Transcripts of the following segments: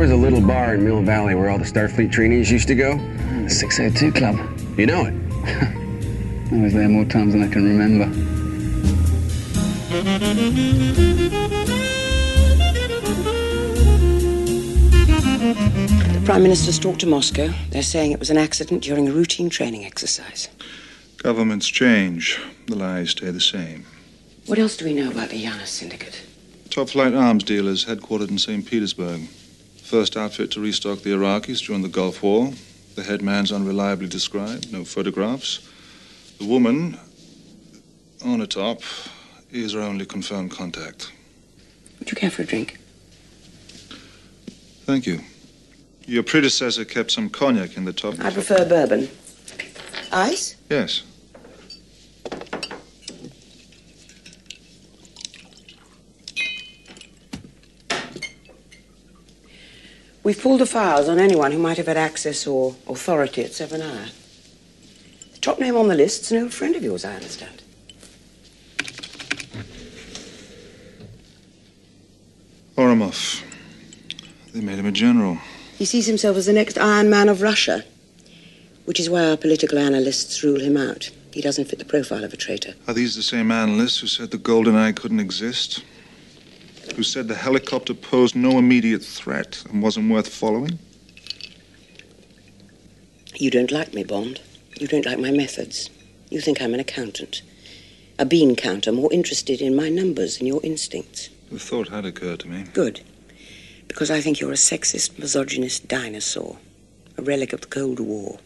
Was a little bar in Mill Valley where all the Starfleet trainees used to go. The 602 Club. You know it. I was there more times than I can remember. The Prime Minister's talked to Moscow. They're saying it was an accident during a routine training exercise. Governments change, the lies stay the same. What else do we know about the Janus Syndicate? Top flight arms dealers headquartered in St. Petersburg. First outfit to restock the Iraqis during the Gulf War. The headman's unreliably described, no photographs. The woman, Onatopp, is our only confirmed contact. Would you care for a drink? Thank you. Your predecessor kept some cognac in the top. I prefer bourbon. Ice? Yes. We've pulled the files on anyone who might have had access or authority at Severnaya. The top name on the list's an old friend of yours, I understand. Ourumov. They made him a general. He sees himself as the next Iron Man of Russia, which is why our political analysts rule him out. He doesn't fit the profile of a traitor. Are these the same analysts who said the Golden Eye couldn't exist? Who said the helicopter posed no immediate threat and wasn't worth following? You don't like me, Bond. You don't like my methods. You think I'm an accountant. A bean counter, more interested in my numbers than your instincts. The thought had occurred to me. Good. Because I think you're a sexist, misogynist dinosaur. A relic of the Cold War.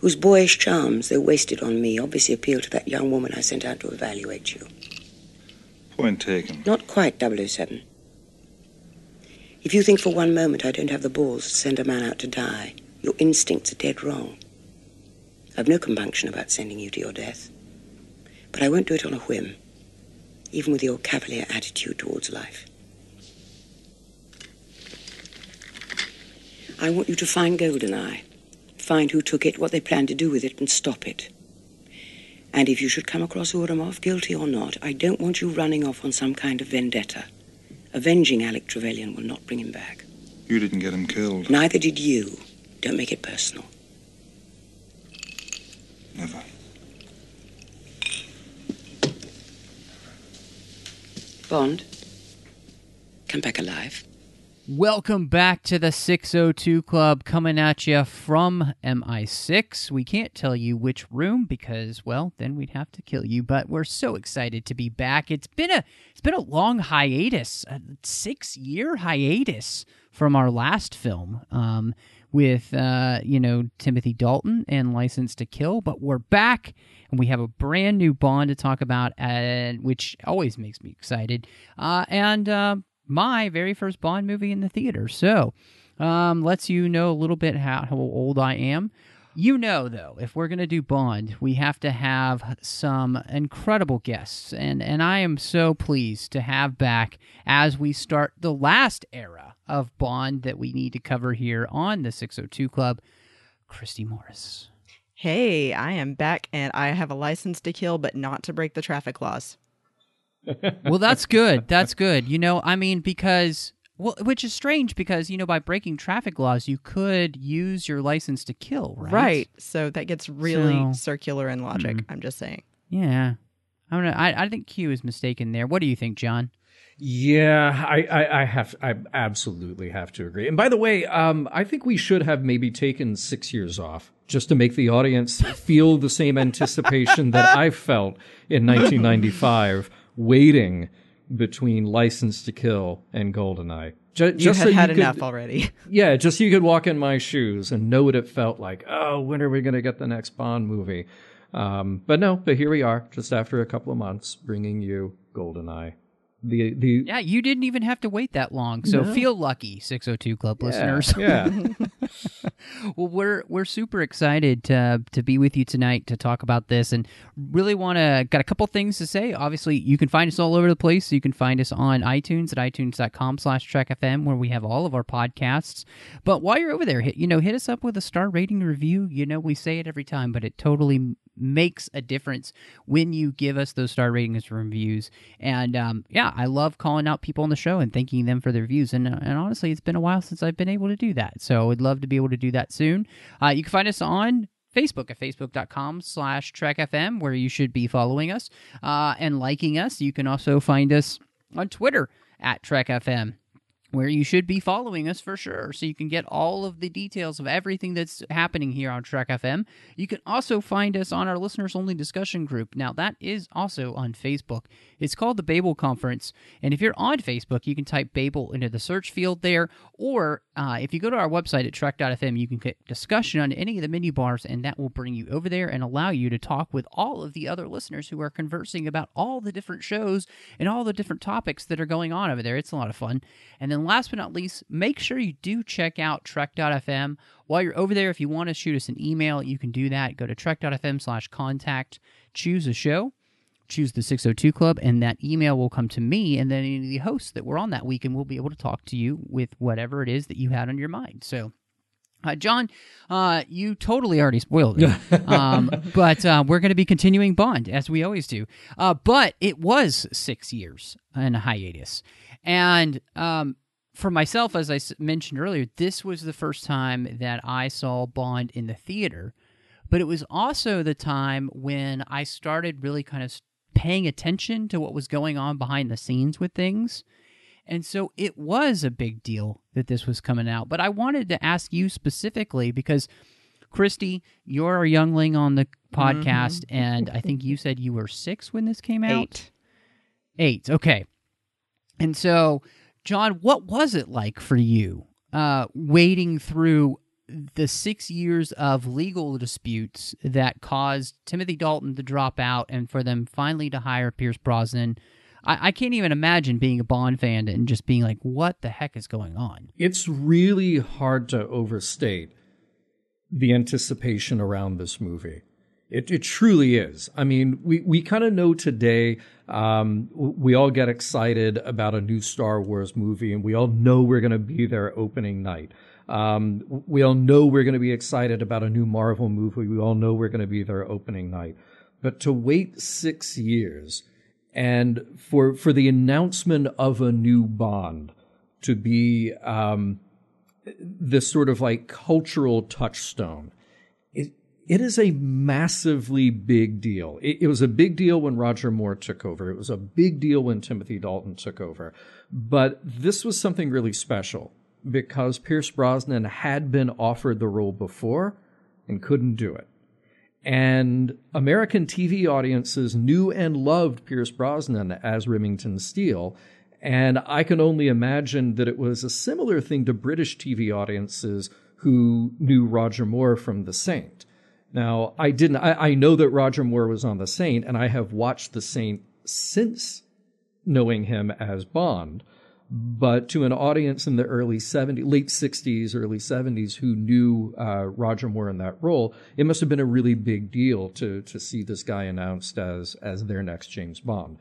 Whose boyish charms, though wasted on me, obviously appeal to that young woman I sent out to evaluate you. Point taken. Not quite 007. If you think for one moment I don't have the balls to send a man out to die, your instincts are dead wrong. I've no compunction about sending you to your death. But I won't do it on a whim, even with your cavalier attitude towards life. I want you to find Goldeneye, find who took it, what they plan to do with it, and stop it. And if you should come across Ourumov, guilty or not, I don't want you running off on some kind of vendetta. Avenging Alec Trevelyan will not bring him back. You didn't get him killed. Neither did you. Don't make it personal. Never. Bond, come back alive. Welcome back to the 602 Club, coming at you from MI6. We can't tell you which room because, well, then we'd have to kill you. But we're so excited to be back. It's been a it's been a long hiatus, a six year hiatus from our last film um, with uh, you know Timothy Dalton and License to Kill. But we're back and we have a brand new Bond to talk about, and which always makes me excited. Uh, and uh, my very first Bond movie in the theater. So, um, lets you know a little bit how, how old I am. You know, though, if we're going to do Bond, we have to have some incredible guests. And, and I am so pleased to have back as we start the last era of Bond that we need to cover here on the 602 Club, Christy Morris. Hey, I am back and I have a license to kill, but not to break the traffic laws. Well, that's good. That's good. You know, I mean, because well, which is strange because you know by breaking traffic laws you could use your license to kill, right? Right. So that gets really So- circular in logic. Mhm. I'm just saying. Yeah. I don't know. I, I think Q is mistaken there. What do you think, John? Yeah, I, I, I have, I absolutely have to agree. And by the way, um, I think we should have maybe taken six years off just to make the audience feel the same anticipation that I felt in 1995, waiting between License to Kill and Goldeneye. Ju- You just had so had could- enough already. Yeah, just so you could walk in my shoes and know what it felt like. Oh, when are we going to get the next Bond movie? Um, but no, but here we are, just after a couple of months, bringing you Goldeneye The the Yeah, you didn't even have to wait that long. So No. feel lucky, 602 Club listeners. yeah. well, we're we're super excited to to be with you tonight to talk about this, and really want to got a couple things to say. Obviously, you can find us all over the place. You can find us on iTunes at itunes.com/slash trekfm, where we have all of our podcasts. But while you're over there, hit, you know, hit us up with a star rating review. You know, we say it every time, but it totally makes a difference when you give us those star ratings and reviews. And um, yeah, I love calling out people on the show and thanking them for their views. And, uh, and honestly, it's been a while since I've been able to do that. So I'd love to be able to do that soon. Uh, you can find us on Facebook at facebook.com slash trekfm, where you should be following us uh, and liking us. You can also find us on Twitter at trekfm where you should be following us for sure so you can get all of the details of everything that's happening here on Trek FM. You can also find us on our listeners only discussion group. Now, that is also on Facebook. It's called the Babel Conference. And if you're on Facebook, you can type Babel into the search field there. Or uh, if you go to our website at trek.fm, you can get discussion on any of the menu bars, and that will bring you over there and allow you to talk with all of the other listeners who are conversing about all the different shows and all the different topics that are going on over there. It's a lot of fun. And then last but not least, make sure you do check out trek.fm. While you're over there, if you want to shoot us an email, you can do that. Go to trek.fm slash contact, choose a show, choose the 602 Club, and that email will come to me and then any of the hosts that were on that week, and we'll be able to talk to you with whatever it is that you had on your mind. So, uh, John, uh, you totally already spoiled it. um, but uh, we're going to be continuing Bond, as we always do. Uh, but it was six years in a hiatus. And um, for myself, as I mentioned earlier, this was the first time that I saw Bond in the theater. But it was also the time when I started really kind of paying attention to what was going on behind the scenes with things. And so it was a big deal that this was coming out. But I wanted to ask you specifically because, Christy, you're a youngling on the mm-hmm. podcast, and I think you said you were six when this came out. Eight. Eight. Okay. And so, John, what was it like for you uh, wading through the six years of legal disputes that caused Timothy Dalton to drop out and for them finally to hire Pierce Brosnan? I, I can't even imagine being a Bond fan and just being like, what the heck is going on? It's really hard to overstate the anticipation around this movie. It, it truly is. I mean, we, we kind of know today, um, we all get excited about a new Star Wars movie, and we all know we're going to be there opening night. Um, we all know we're going to be excited about a new Marvel movie. We all know we're going to be there opening night. But to wait six years and for for the announcement of a new Bond to be um, this sort of like cultural touchstone. It, is a massively big deal. It, it was a big deal when Roger Moore took over. It was a big deal when Timothy Dalton took over. But this was something really special because Pierce Brosnan had been offered the role before and couldn't do it. And American TV audiences knew and loved Pierce Brosnan as Remington Steele. And I can only imagine that it was a similar thing to British TV audiences who knew Roger Moore from The Saint. Now, I didn't, I, I know that Roger Moore was on The Saint, and I have watched The Saint since knowing him as Bond. But to an audience in the early 70s, late 60s, early 70s who knew uh, Roger Moore in that role, it must have been a really big deal to, to see this guy announced as, as their next James Bond.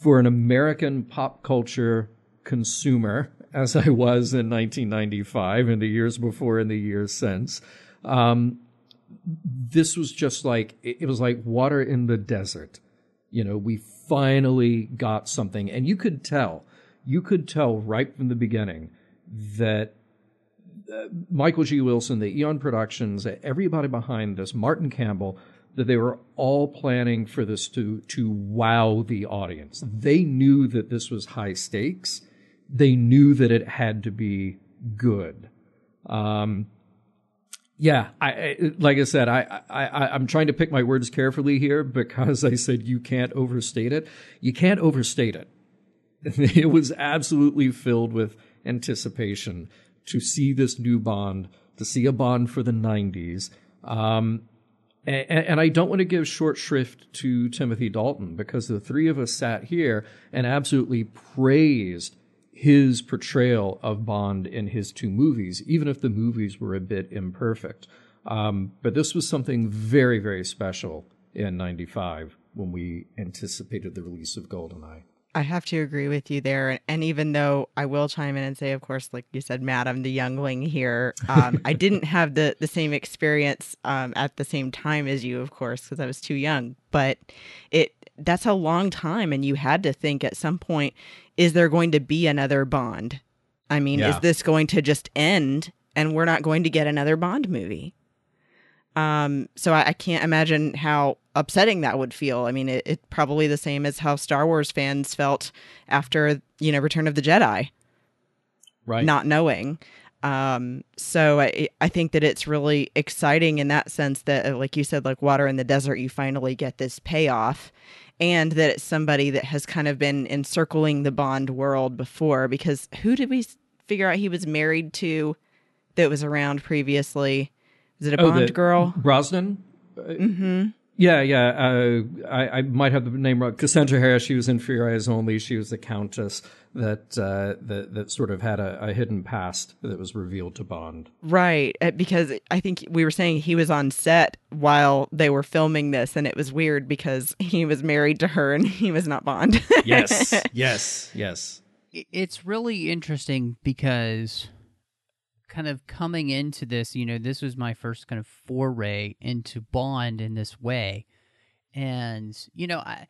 For an American pop culture consumer, as I was in 1995 and the years before and the years since, um, this was just like, it, was like water in the desert. You know, we finally got something. And you could tell, you could tell right from the beginning that uh, Michael G. Wilson, the Eon Productions, everybody behind this, Martin Campbell, that they were all planning for this to to wow the audience. They knew that this was high stakes. They knew that it had to be good. Um, yeah, I, I like I said, I, I, I'm trying to pick my words carefully here because I said you can't overstate it. You can't overstate it. It was absolutely filled with anticipation to see this new Bond, to see a Bond for the '90s. Um, and, and, I don't want to give short shrift to Timothy Dalton because the three of us sat here and absolutely praised his portrayal of Bond in his two movies, even if the movies were a bit imperfect. Um, but this was something very, very special in 95 when we anticipated the release of GoldenEye. I have to agree with you there. And even though I will chime in and say, of course, like you said, Matt, I'm the youngling here. Um, I didn't have the, the same experience um, at the same time as you, of course, because I was too young. But it that's a long time. And you had to think at some point, is there going to be another Bond? I mean, yeah. is this going to just end and we're not going to get another Bond movie? Um, so I, I, can't imagine how upsetting that would feel. I mean, it, it, probably the same as how Star Wars fans felt after you know Return of the Jedi, right? Not knowing. Um, so I I think that it's really exciting in that sense that, uh, like you said, like water in the desert, you finally get this payoff, and that it's somebody that has kind of been encircling the Bond world before. Because who did we figure out he was married to that was around previously? Is it a oh, Bond girl? Brosnan? Mm-hmm. Yeah, yeah. Uh, I, I, might have the name wrong. Cassandra Harris. She was in Your Eyes Only. She was the countess that uh, that that sort of had a, a, hidden past that was revealed to Bond. Right, uh, because I think we were saying he was on set while they were filming this, and it was weird because he was married to her and he was not Bond. yes, yes, yes. It's really interesting because kind of coming into this, you know, this was my first kind of foray into Bond in this way. And, you know, I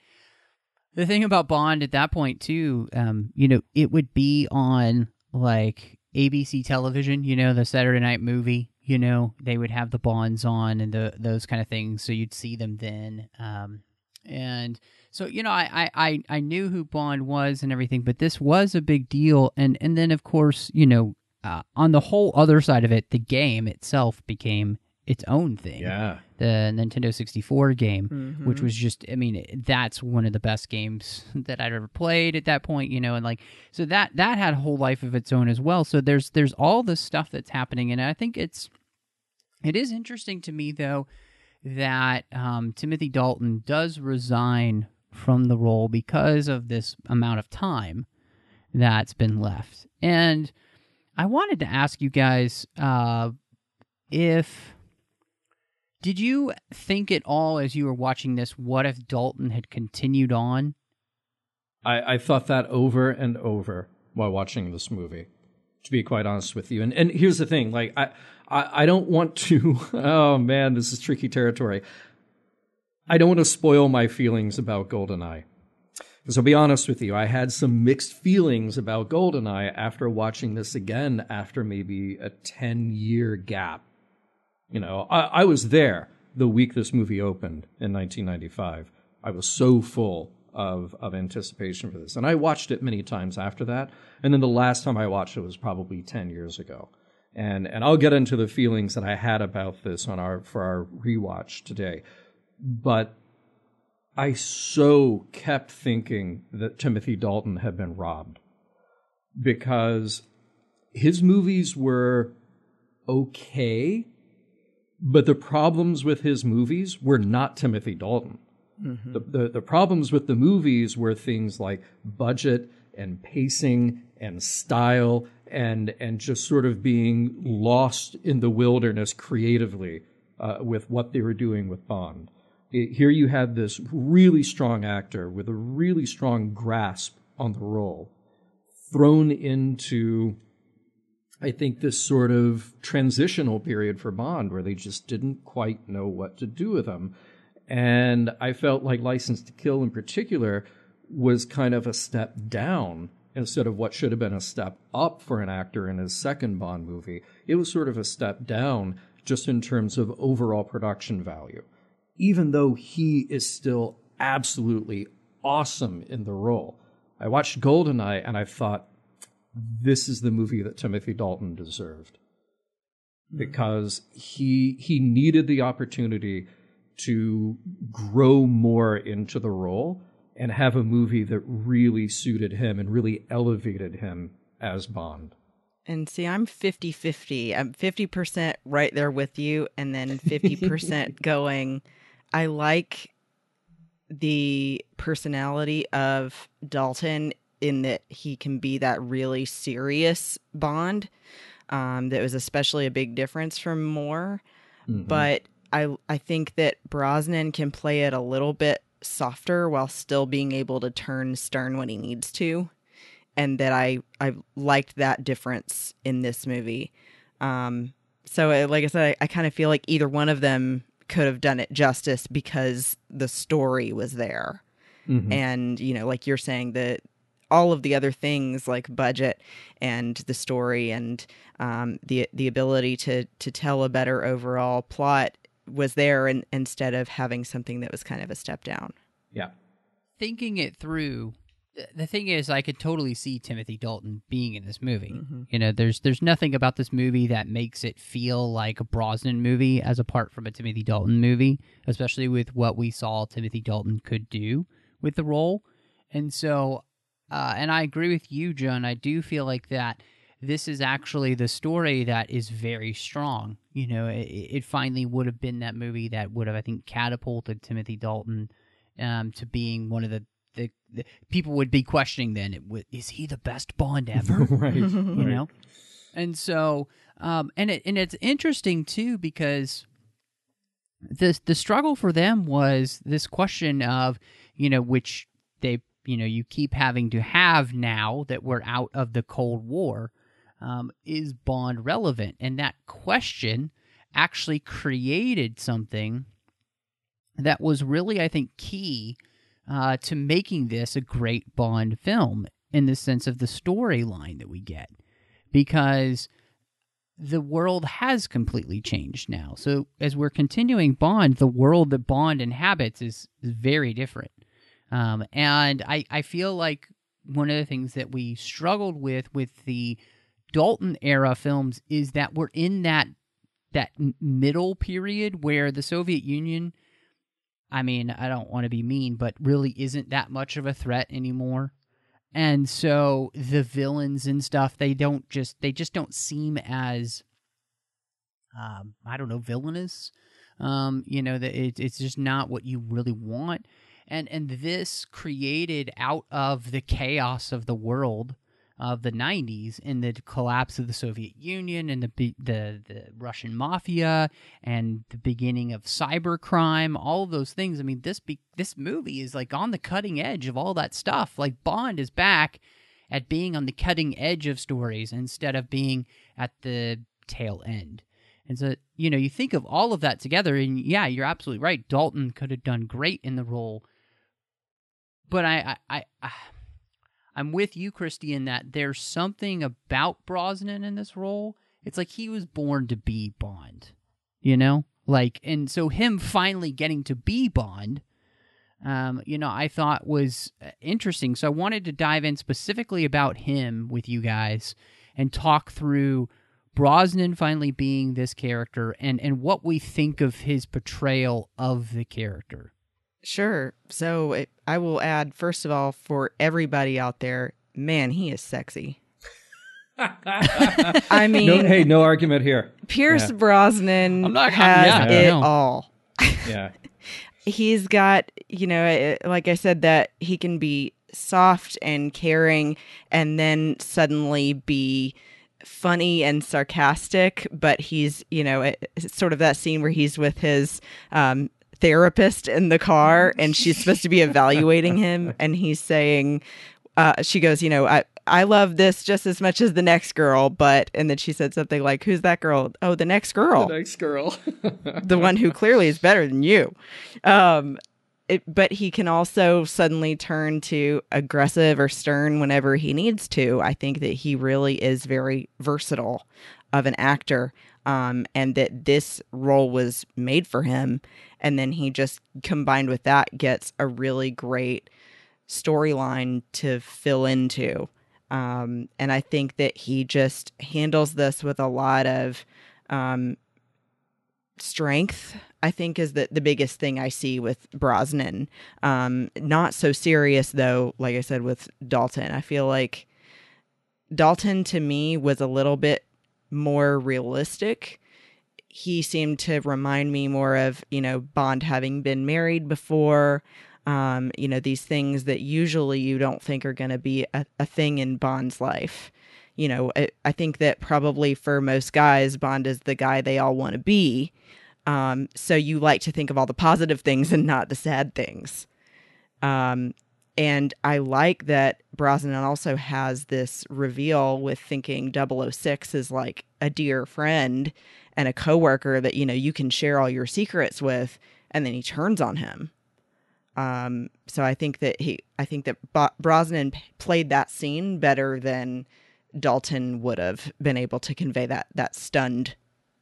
the thing about Bond at that point too, um, you know, it would be on like ABC television, you know, the Saturday night movie, you know, they would have the Bonds on and the those kind of things, so you'd see them then. Um, and so you know, I, I I knew who Bond was and everything, but this was a big deal, and and then of course, you know, uh, on the whole other side of it, the game itself became its own thing. Yeah. The Nintendo 64 game, mm-hmm. which was just, I mean, that's one of the best games that I'd ever played at that point, you know, and like, so that, that had a whole life of its own as well. So there's, there's all this stuff that's happening. And I think it's, it is interesting to me though, that um, Timothy Dalton does resign from the role because of this amount of time that's been left. And, I wanted to ask you guys uh, if did you think at all as you were watching this, what if Dalton had continued on? I, I thought that over and over while watching this movie. To be quite honest with you, and and here's the thing, like I I, I don't want to. Oh man, this is tricky territory. I don't want to spoil my feelings about Goldeneye. Because I'll be honest with you, I had some mixed feelings about GoldenEye after watching this again after maybe a 10 year gap. You know, I, I was there the week this movie opened in 1995. I was so full of, of anticipation for this. And I watched it many times after that. And then the last time I watched it was probably 10 years ago. And, and I'll get into the feelings that I had about this on our, for our rewatch today. But I so kept thinking that Timothy Dalton had been robbed because his movies were okay, but the problems with his movies were not Timothy Dalton. Mm-hmm. The, the, the problems with the movies were things like budget and pacing and style and and just sort of being lost in the wilderness creatively uh, with what they were doing with Bond it, here you had this really strong actor with a really strong grasp on the role thrown into I think this sort of transitional period for Bond where they just didn't quite know what to do with him. And I felt like License to Kill in particular was kind of a step down instead of what should have been a step up for an actor in his second Bond movie. It was sort of a step down just in terms of overall production value even though he is still absolutely awesome in the role. I watched Goldeneye and I thought, this is the movie that Timothy Dalton deserved. Hmm. Because he he needed the opportunity to grow more into the role and have a movie that really suited him and really elevated him as Bond. And see, I'm 50 50. I'm 50% right there with you, and then 50% going, I like the personality of Dalton in that he can be that really serious Bond. Um, that was especially a big difference from Moore. Mm-hmm. But I I think that Brosnan can play it a little bit softer while still being able to turn stern when he needs to, and that I I liked that difference in this movie. Um, so uh, like I said, I, I kind of feel like either one of them could have done it justice because the story was there, Mhm. and you know, like you're saying that all of the other things like budget and the story and um, the the ability to to tell a better overall plot was there and instead of having something that was kind of a step down. Yeah. Thinking it through, the thing is, I could totally see Timothy Dalton being in this movie. Mm-hmm. You know, there's there's nothing about this movie that makes it feel like a Brosnan movie, as apart from a Timothy Dalton movie, especially with what we saw Timothy Dalton could do with the role. And so, uh, and I agree with you, John. I do feel like that this is actually the story that is very strong. You know, it, it finally would have been that movie that would have, I think, catapulted Timothy Dalton um, to being one of the, the, the people would be questioning then it would, is he the best Bond ever? Right, You right. know, and so um, and it and it's interesting too because the the struggle for them was this question of you know which they you know you keep having to have now that we're out of the Cold War um, is Bond relevant and that question actually created something that was really I think key uh, to making this a great Bond film in the sense of the storyline that we get because the world has completely changed now. So as we're continuing Bond, the world that Bond inhabits is, is very different. Um, and I, I feel like one of the things that we struggled with with the Dalton era films is that we're in that that middle period where the Soviet Union I mean, I don't want to be mean, but really isn't that much of a threat anymore. And so the villains and stuff, they don't just they just don't seem as um, I don't know, villainous. Um, you know, that it, it's just not what you really want. And and this created out of the chaos of the world of the 90s and the collapse of the Soviet Union and the the the Russian mafia and the beginning of cybercrime all of those things. I mean this be- this movie is like on the cutting edge of all that stuff. Like Bond is back at being on the cutting edge of stories instead of being at the tail end. And so you know you think of all of that together and yeah you're absolutely right. Dalton could have done great in the role but I I, I, I'm with you, Christy, in that there's something about Brosnan in this role. It's like he was born to be Bond, you know? Like, and so him finally getting to be Bond, um, you know, I thought was uh, interesting. So I wanted to dive in specifically about him with you guys and talk through Brosnan finally being this character and, and what we think of his portrayal of the character. Sure. So it, I will add, first of all, for everybody out there, man, he is sexy. I mean, no, hey, no argument here. Pierce Yeah. Brosnan I'm not- has yeah, it no. all. Yeah. He's got, you know, eh, like I said, that he can be soft and caring and then suddenly be funny and sarcastic, but he's, you know, it- it's sort of that scene where he's with his um, therapist in the car and she's supposed to be evaluating him and he's saying, uh, she goes, you know, I, I love this just as much as the next girl, but, and then she said something like, who's that girl? Oh, the next girl Nice girl. the one who clearly is better than you. Um, it, but he can also suddenly turn to aggressive or stern whenever he needs to. I think that he really is very versatile of an actor, um, and that this role was made for him. And then he just combined with that gets a really great storyline to fill into. Um, and I think that he just handles this with a lot of um, strength i think is the, the biggest thing i see with brosnan um not so serious though like i said with dalton i feel like Dalton to me was a little bit more realistic. He seemed to remind me more of, you know, Bond having been married before. Um, you know, these things that usually you don't think are going to be a, a thing in Bond's life. You know, I, I think that probably for most guys, Bond is the guy they all want to be. Um, so you like to think of all the positive things and not the sad things. Um, and I like that Brosnan also has this reveal with thinking 006 is like a dear friend and a coworker that you know you can share all your secrets with, and then he turns on him. Um, so I think that he, I think that Bo- Brosnan played that scene better than Dalton would have been able to convey that that stunned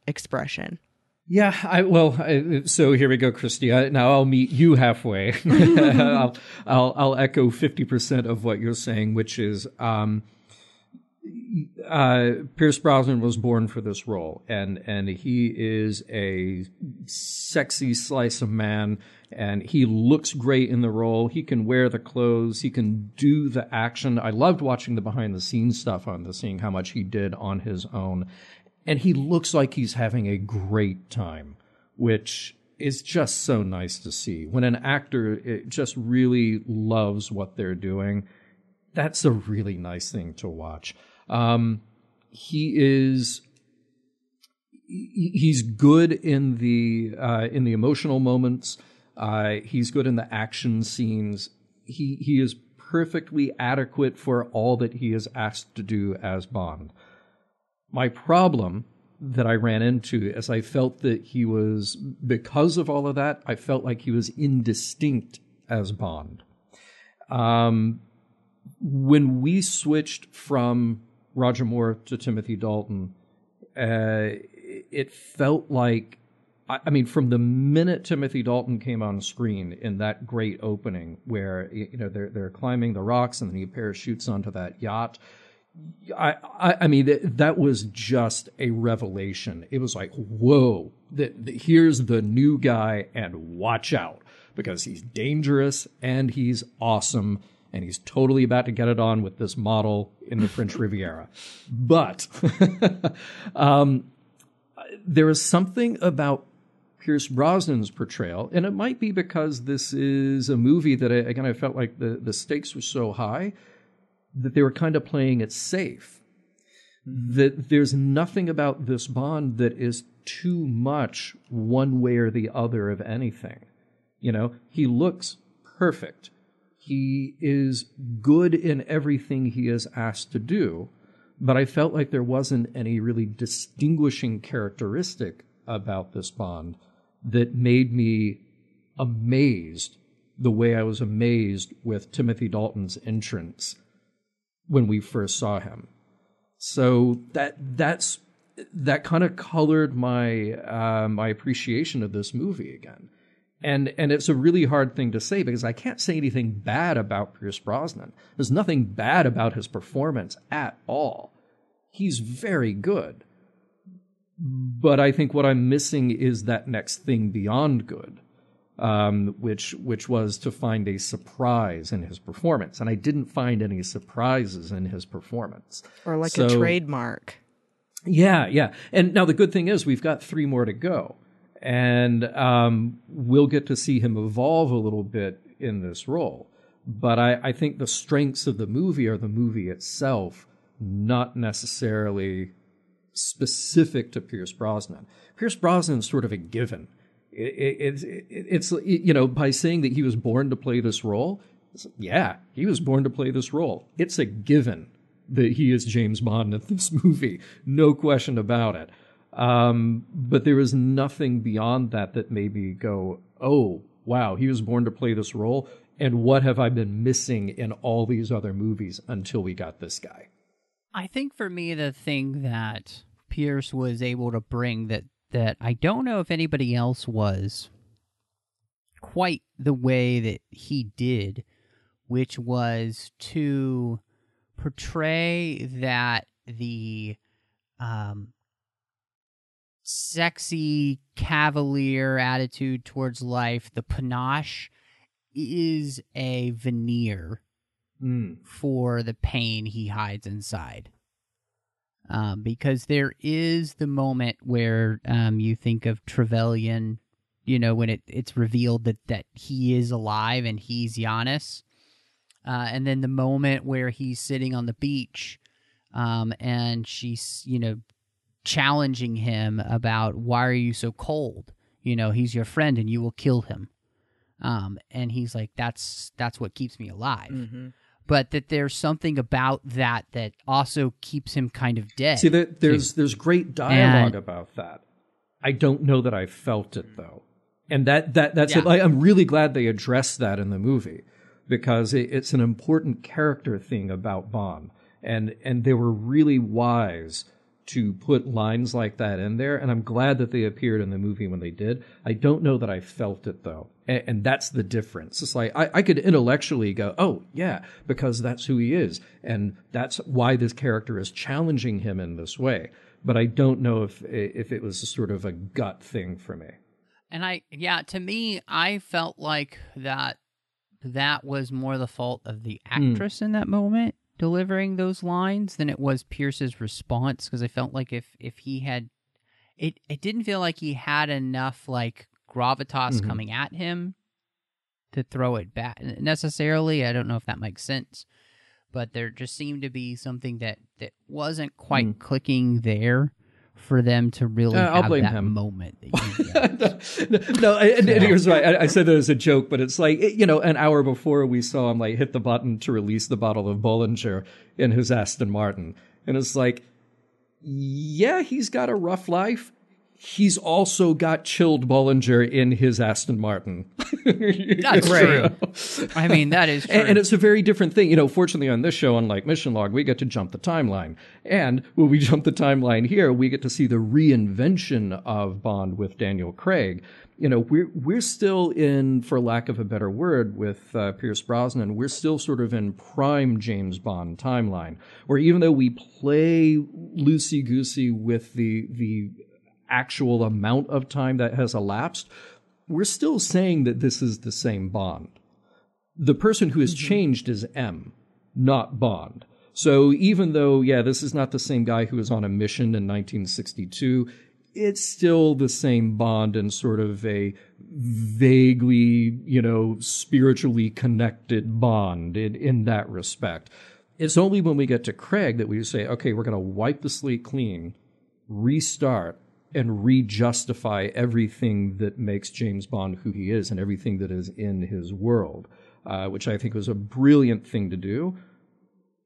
expression. Yeah, I well, I, so here we go, Christy. I, now I'll meet you halfway. I'll, I'll I'll echo fifty percent of what you're saying, which is um, uh, Pierce Brosnan was born for this role, and and he is a sexy slice of man, and he looks great in the role. He can wear the clothes, he can do the action. I loved watching the behind the scenes stuff on this, seeing how much he did on his own, and he looks like he's having a great time, which is just so nice to see when an actor just really loves what they're doing. That's a really nice thing to watch. Um, he is he's good in the uh, in the emotional moments. Uh, he's good in the action scenes. He he is perfectly adequate for all that he is asked to do as Bond. My problem that I ran into is I felt that he was because of all of that. I felt like he was indistinct as Bond. Um, when we switched from Roger Moore to Timothy Dalton, uh, it felt like, I, I, mean, from the minute Timothy Dalton came on screen in that great opening where you know they're they're climbing the rocks and then he parachutes onto that yacht. I, I, I mean, that, that was just a revelation. It was like, whoa, the, the, here's the new guy, and watch out because he's dangerous and he's awesome and he's totally about to get it on with this model in the French Riviera. But um, there is something about Pierce Brosnan's portrayal, and it might be because this is a movie that I, again I felt like the, the stakes were so high that they were kind of playing it safe. Mm-hmm. That there's nothing about this Bond that is too much one way or the other of anything. You know, he looks perfect he is good in everything he is asked to do, but I felt like there wasn't any really distinguishing characteristic about this Bond that made me amazed the way I was amazed with Timothy Dalton's entrance when we first saw him. So that that's that kind of colored my uh, my appreciation of this movie again and and it's a really hard thing to say because I can't say anything bad about Pierce Brosnan. There's nothing bad about his performance at all. He's very good. But I think what I'm missing is that next thing beyond good, um, which which was to find a surprise in his performance, and I didn't find any surprises in his performance, or like so, a trademark. Yeah, yeah. And now the good thing is we've got three more to go and um, we'll get to see him evolve a little bit in this role. But I, I think the strengths of the movie are the movie itself, not necessarily specific to Pierce Brosnan. Pierce Brosnan is sort of a given. It, it, it, it's you know by saying that he was born to play this role. Yeah, he was born to play this role. It's a given that he is James Bond in this movie, no question about it. Um, but there is nothing beyond that that made me go, oh, wow, he was born to play this role. And what have I been missing in all these other movies until we got this guy? I think for me, the thing that Pierce was able to bring that, that I don't know if anybody else was quite the way that he did, which was to portray that the um, sexy cavalier attitude towards life, the panache is a veneer mm. for the pain he hides inside. Um, because there is the moment where um, you think of Trevelyan, you know, when it, it's revealed that, that he is alive and he's Janus. Uh, and then the moment where he's sitting on the beach um, and she's, you know, challenging him about why are you so cold? You know, he's your friend and you will kill him. Um, and he's like, that's that's what keeps me alive. Mm-hmm. But that there's something about that that also keeps him kind of dead. See, there, there's there's great dialogue And- about that. I don't know that I felt it though, and that that that's Yeah. it. I, I'm really glad they addressed that in the movie because it, it's an important character thing about Bond, and and they were really wise to put lines like that in there, and I'm glad that they appeared in the movie when they did. I don't know that I felt it though, and, and that's the difference. It's like I, I could intellectually go, oh yeah, because that's who he is, and that's why this character is challenging him in this way. But I don't know if if it was sort of a gut thing for me. And I, yeah, to me, I felt like that that was more the fault of the Hmm. actress in that moment delivering those lines than it was Pierce's response because I felt like if if he had it it didn't feel like he had enough like gravitas Mhm. coming at him to throw it back necessarily. I don't know if that makes sense. But there just seemed to be something that that wasn't quite Hmm. clicking there for them to really Uh, have that him. moment. That you, no, I- and, and here's why I, I said that as a joke, but it's like you know, an hour before we saw him like hit the button to release the bottle of Bollinger in his Aston Martin, and it's like, yeah, he's got a rough life. He's also got chilled Bollinger in his Aston Martin. That's true. I mean, that is true. And, and it's a very different thing. You know, fortunately on this show, unlike Mission Log, we get to jump the timeline. And when we jump the timeline here, we get to see the reinvention of Bond with Daniel Craig. You know, we're we're still in, for lack of a better word, with uh, Pierce Brosnan. We're still sort of in prime James Bond timeline, where even though we play loosey goosey with the the actual amount of time that has elapsed, we're still saying that this is the same Bond the person who has mm-hmm. changed is M, not Bond. So even though, yeah, this is not the same guy who was on a mission in 1962, it's still the same Bond and sort of a vaguely, you know, spiritually connected Bond in, in that respect. It's only when we get to Craig that we say, okay, we're going to wipe the slate clean, restart, and re-justify everything that makes James Bond who he is and everything that is in his world, uh, which I think was a brilliant thing to do,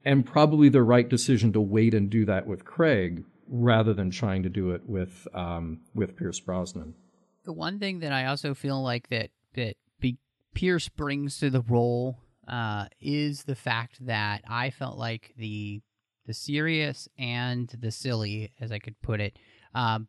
and probably the right decision to wait and do that with Craig rather than trying to do it with um, with Pierce Brosnan. the one thing that I also feel like that that be, Pierce brings to the role uh, is the fact that I felt like the the serious and the silly, as I could put it, um,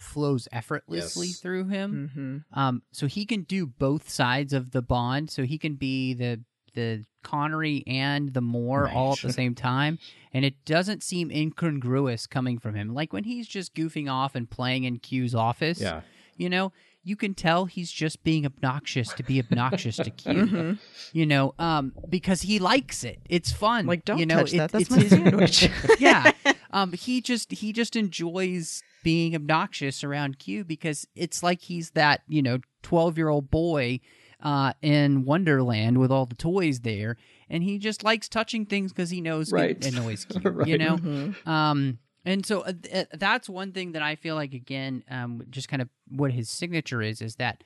flows effortlessly Yes. through him. Mm-hmm. Um, so he can do both sides of the bond. So he can be the the Connery and the Moore all at the same time, and it doesn't seem incongruous coming from him. Like when he's just goofing off and playing in Q's office, Yeah. you know, you can tell he's just being obnoxious to be obnoxious to Q. Mhm. You know, um, because he likes it. It's fun. Like, don't you know, touch it- that. That's it's my sandwich. yeah. Um, he just he just enjoys being obnoxious around Q because it's like he's that you know twelve year old boy uh, in Wonderland with all the toys there, and he just likes touching things because he knows Right. it annoys Q. Right. You know. Mhm. Um, and so uh, th- uh, that's one thing that I feel like again, um, just kind of what his signature is is that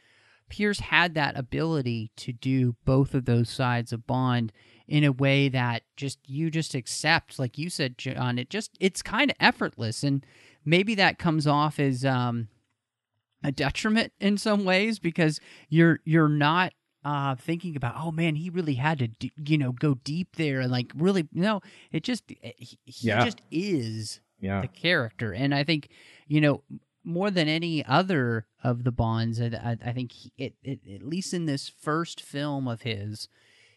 Pierce had that ability to do both of those sides of Bond in a way that just you just accept, like you said, John. It just it's kind of effortless, and maybe that comes off as um, a detriment in some ways because you're you're not uh, thinking about oh man he really had to do, you know go deep there and like really no it just he, he Yeah. just is Yeah. the character and i think you know more than any other of the bonds i, I- I think he, it, it at least in this first film of his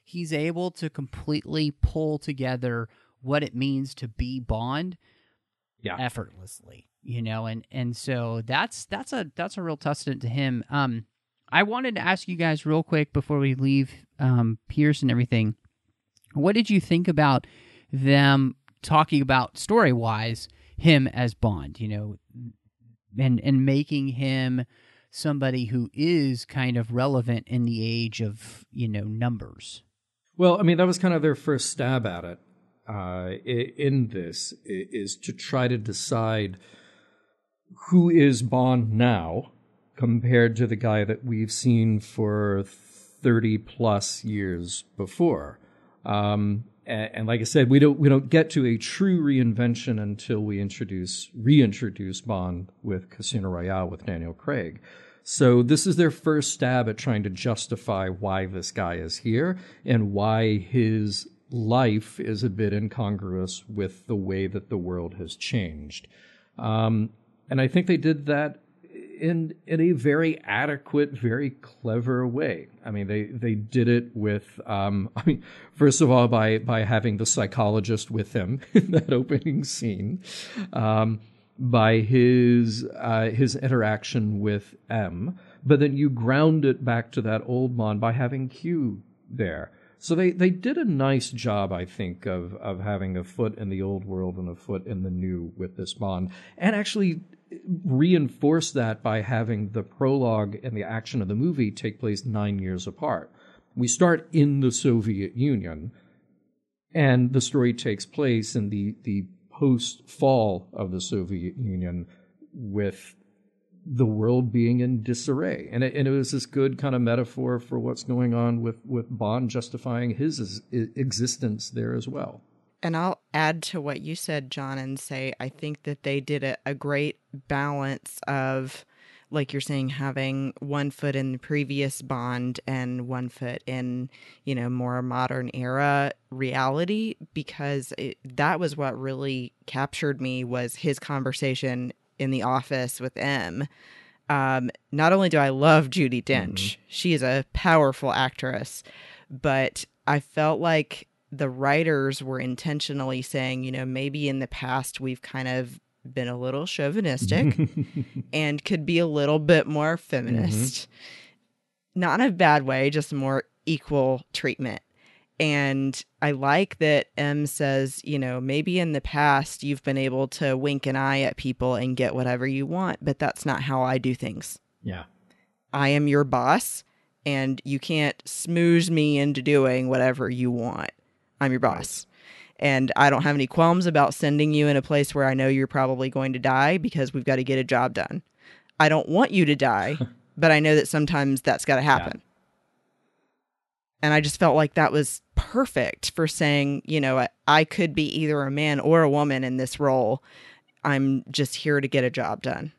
he's able to completely pull together what it means to be bond Yeah. effortlessly you know and and so that's that's a that's a real testament to him um i wanted to ask you guys real quick before we leave um pierce and everything what did you think about them talking about story wise him as Bond, you know, and and making him somebody who is kind of relevant in the age of you know numbers. Well, I mean, that was kind of their first stab at it uh, in this is to try to decide who is Bond now compared to the guy that we've seen for 30 plus years before. Um, and, and, like I said, we don't we don't get to a true reinvention until we introduce reintroduce Bond with Casino Royale with Daniel Craig. So this is their first stab at trying to justify why this guy is here and why his life is a bit incongruous with the way that the world has changed. Um, and I think they did that in in a very adequate, very clever way. I mean, they they did it with, um, I mean, first of all by by having the psychologist with him in that opening scene, um, by his uh, his interaction with M, but then you ground it back to that old Bond by having Q there. So they, they did a nice job, I think, of, of having a foot in the old world and a foot in the new with this Bond, and actually reinforce that by having the prologue and the action of the movie take place nine years apart. We start in the Soviet Union, and the story takes place in the, the post fall of the Soviet Union with the world being in disarray. And it, and it was this good kind of metaphor for what's going on with, with Bond justifying his existence there as well. And I'll add to what you said, John, and say I think that they did a, a great balance of, like you're saying, having one foot in the previous Bond and one foot in, you know, more modern era reality, because it, that was what really captured me was his conversation in the office with M. Um, not only do I love Judi Dench, mm-hmm. she is a powerful actress, but I felt like the writers were intentionally saying, you know, maybe in the past we've kind of been a little chauvinistic and could be a little bit more feminist. Mm-hmm. Not in a bad way, just more equal treatment. And I like that M says, you know, maybe in the past you've been able to wink an eye at people and get whatever you want, but that's not how I do things. Yeah. I am your boss and you can't smooze me into doing whatever you want. I'm your boss. And I don't have any qualms about sending you in a place where I know you're probably going to die because we've got to get a job done. I don't want you to die, but I know that sometimes that's got to happen. Yeah. And I just felt like that was perfect for saying, you know, I, I could be either a man or a woman in this role. I'm just here to get a job done.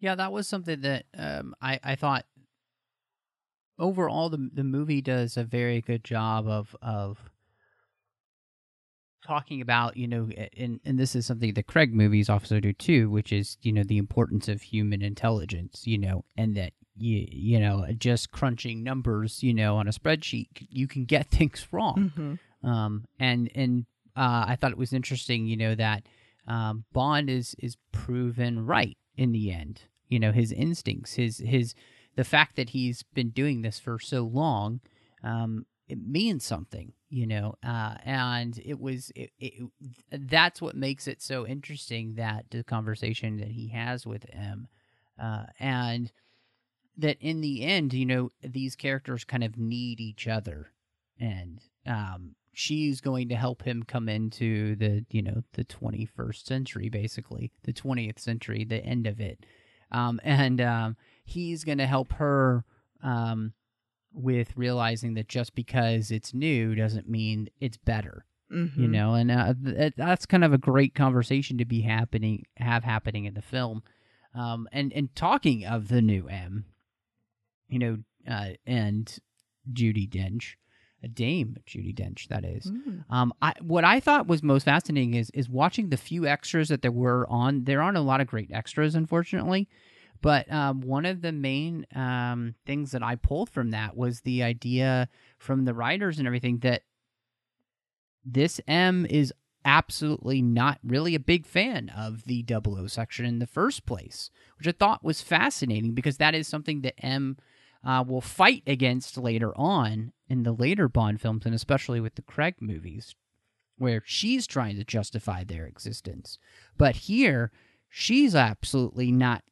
Yeah, that was something that um, I, I thought overall the the movie does a very good job of of talking about you know and and this is something that Craig movies also do too which is you know the importance of human intelligence you know and that you you know just crunching numbers you know on a spreadsheet you can get things wrong mm-hmm. um and and uh, I thought it was interesting you know that um, Bond is is proven right in the end you know his instincts his his the fact that he's been doing this for so long um it means something you know uh and it was it, it, that's what makes it so interesting that the conversation that he has with him uh and that in the end, you know, these characters kind of need each other. And um, she's going to help him come into the, you know, the 21st century, basically, the 20th century, the end of it. Um, and um, he's going to help her um, with realizing that just because it's new doesn't mean it's better. Mm-hmm. You know, and uh, th- that's kind of a great conversation to be happening, have happening in the film. Um, and and talking of the new M, you know, uh, and Judi Dench, a Dame Judi Dench, that is. Mm. Um, I, what I thought was most fascinating is is watching the few extras that there were on. There aren't a lot of great extras, unfortunately. But um, one of the main um, things that I pulled from that was the idea from the writers and everything that this M is absolutely not really a big fan of the 00 section in the first place, which I thought was fascinating because that is something that M uh, will fight against later on in the later Bond films, and especially with the Craig movies. where she's trying to justify their existence. But here, she's absolutely not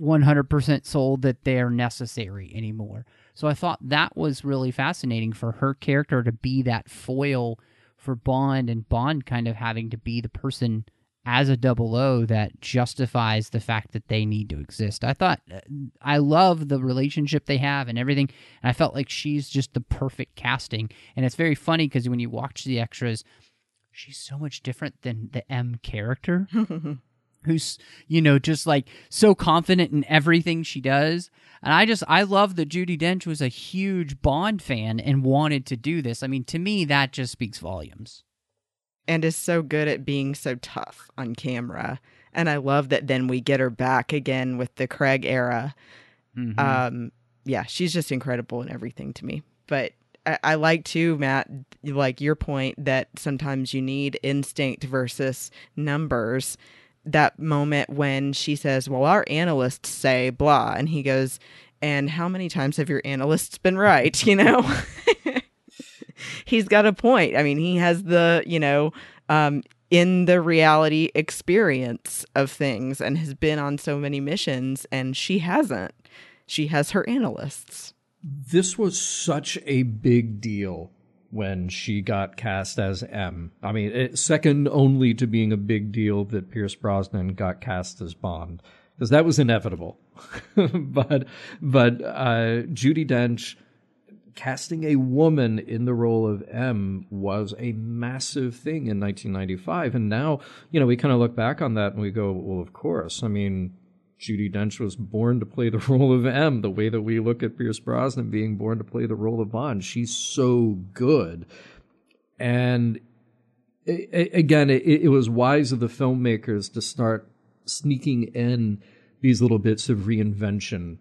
100% sold that they're necessary anymore. So I thought that was really fascinating for her character to be that foil for Bond and Bond kind of having to be the person as a double O that justifies the fact that they need to exist. I thought uh, I love the relationship they have and everything. And I felt like she's just the perfect casting. And it's very funny because when you watch the extras, she's so much different than the M character. who's you know just like so confident in everything she does and i just i love that judi dench was a huge bond fan and wanted to do this i mean to me that just speaks volumes and is so good at being so tough on camera. And I love that then we get her back again with the Craig era. Mm-hmm. Um, yeah, she's just incredible in everything to me. But I, I like too, Matt, like your point that sometimes you need instinct versus numbers. That moment when she says, Well, our analysts say blah, and he goes, And how many times have your analysts been right? You know? he's got a point. I mean, he has the, you know, um, in the reality experience of things and has been on so many missions, and she hasn't. She has her analysts. This was such a big deal when she got cast as M. I mean, it, second only to being a big deal that Pierce Brosnan got cast as Bond, because that was inevitable. but but uh, Judi Dench casting a woman in the role of M was a massive thing in 1995. And now, you know, we kind of look back on that and we go, well, of course. I mean, Judi Dench was born to play the role of M, the way that we look at Pierce Brosnan being born to play the role of Bond. She's so good. And again, it, it was wise of the filmmakers to start sneaking in these little bits of reinvention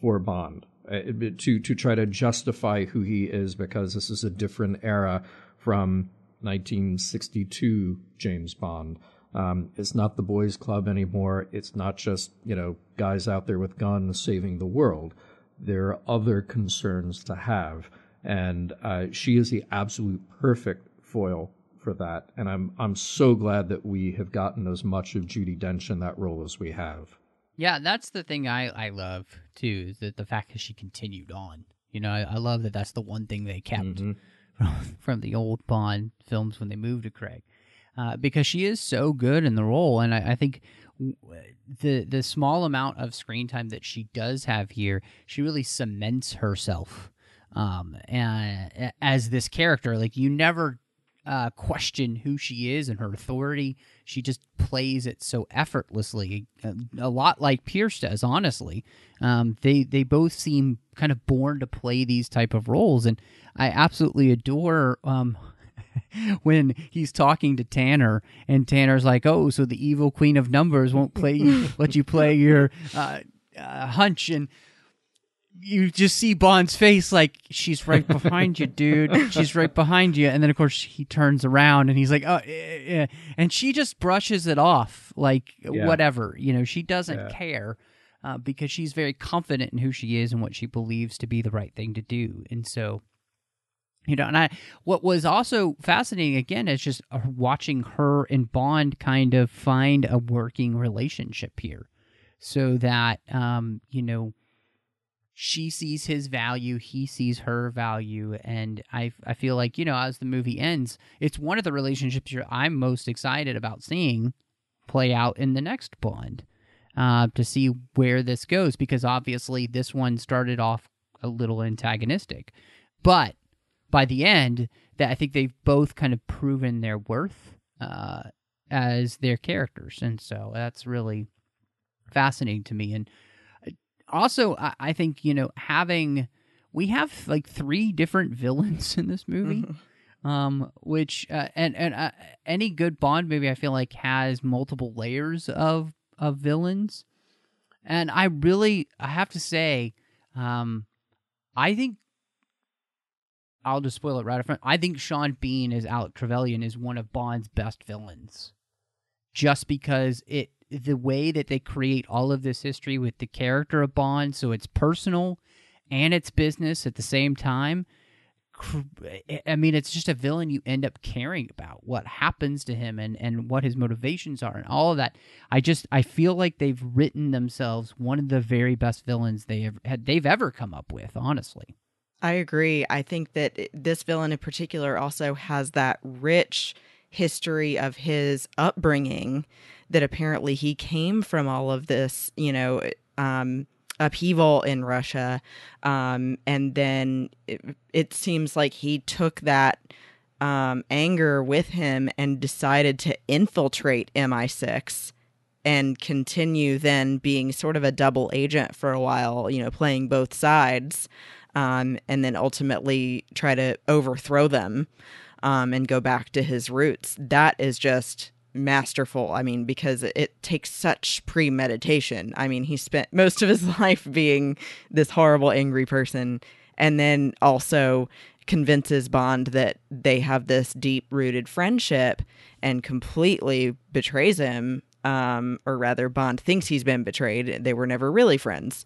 for Bond to to try to justify who he is because this is a different era from 1962 James Bond. Um, it's not the boys' club anymore. It's not just you know guys out there with guns saving the world. There are other concerns to have, and uh, she is the absolute perfect foil for that. And I'm I'm so glad that we have gotten as much of Judi Dench in that role as we have. Yeah, that's the thing I, I love too. Is that the fact that she continued on. You know, I, I love that. That's the one thing they kept mm-hmm. from, from the old Bond films when they moved to Craig, uh, because she is so good in the role, and I, I think the the small amount of screen time that she does have here, she really cements herself um, and, as this character. Like you never uh, question who she is and her authority. She just plays it so effortlessly, a, a lot like Pierce does. Honestly, um, they they both seem kind of born to play these type of roles, and I absolutely adore. Um, when he's talking to Tanner, and Tanner's like, "Oh, so the evil queen of numbers won't play you, let you play your uh, uh, hunch," and you just see Bond's face like she's right behind you, dude. She's right behind you, and then of course he turns around and he's like, "Oh," yeah. and she just brushes it off like yeah. whatever. You know, she doesn't yeah. care uh, because she's very confident in who she is and what she believes to be the right thing to do, and so. You know, and I what was also fascinating again is just uh, watching her and Bond kind of find a working relationship here, so that um, you know she sees his value, he sees her value, and I I feel like you know as the movie ends, it's one of the relationships I'm most excited about seeing play out in the next Bond uh, to see where this goes because obviously this one started off a little antagonistic, but by the end, that I think they've both kind of proven their worth uh, as their characters, and so that's really fascinating to me. And also, I, I think you know having we have like three different villains in this movie. Mm-hmm. Um, which uh, and and uh, any good Bond movie, I feel like has multiple layers of of villains, and I really I have to say, um, I think I'll just spoil it right up front. I think Sean Bean as Alec Trevelyan is one of Bond's best villains, just because it the way that they create all of this history with the character of Bond, so it's personal and it's business at the same time, I mean, it's just a villain you end up caring about what happens to him and and what his motivations are and all of that. I just I feel like they've written themselves one of the very best villains they have they've ever come up with. Honestly, I agree. I think that this villain in particular also has that rich history of his upbringing that apparently he came from all of this, you know, um, upheaval in Russia. Um, and then it, it, seems like he took that um, anger with him and decided to infiltrate MI6 and continue then being sort of a double agent for a while, you know, playing both sides. Um, and then ultimately try to overthrow them um, and go back to his roots. That is just masterful. I mean, because it takes such premeditation. I mean, he spent most of his life being this horrible, angry person, and then also convinces Bond that they have this deep rooted friendship and completely betrays him. Um, or rather, Bond thinks he's been betrayed. They were never really friends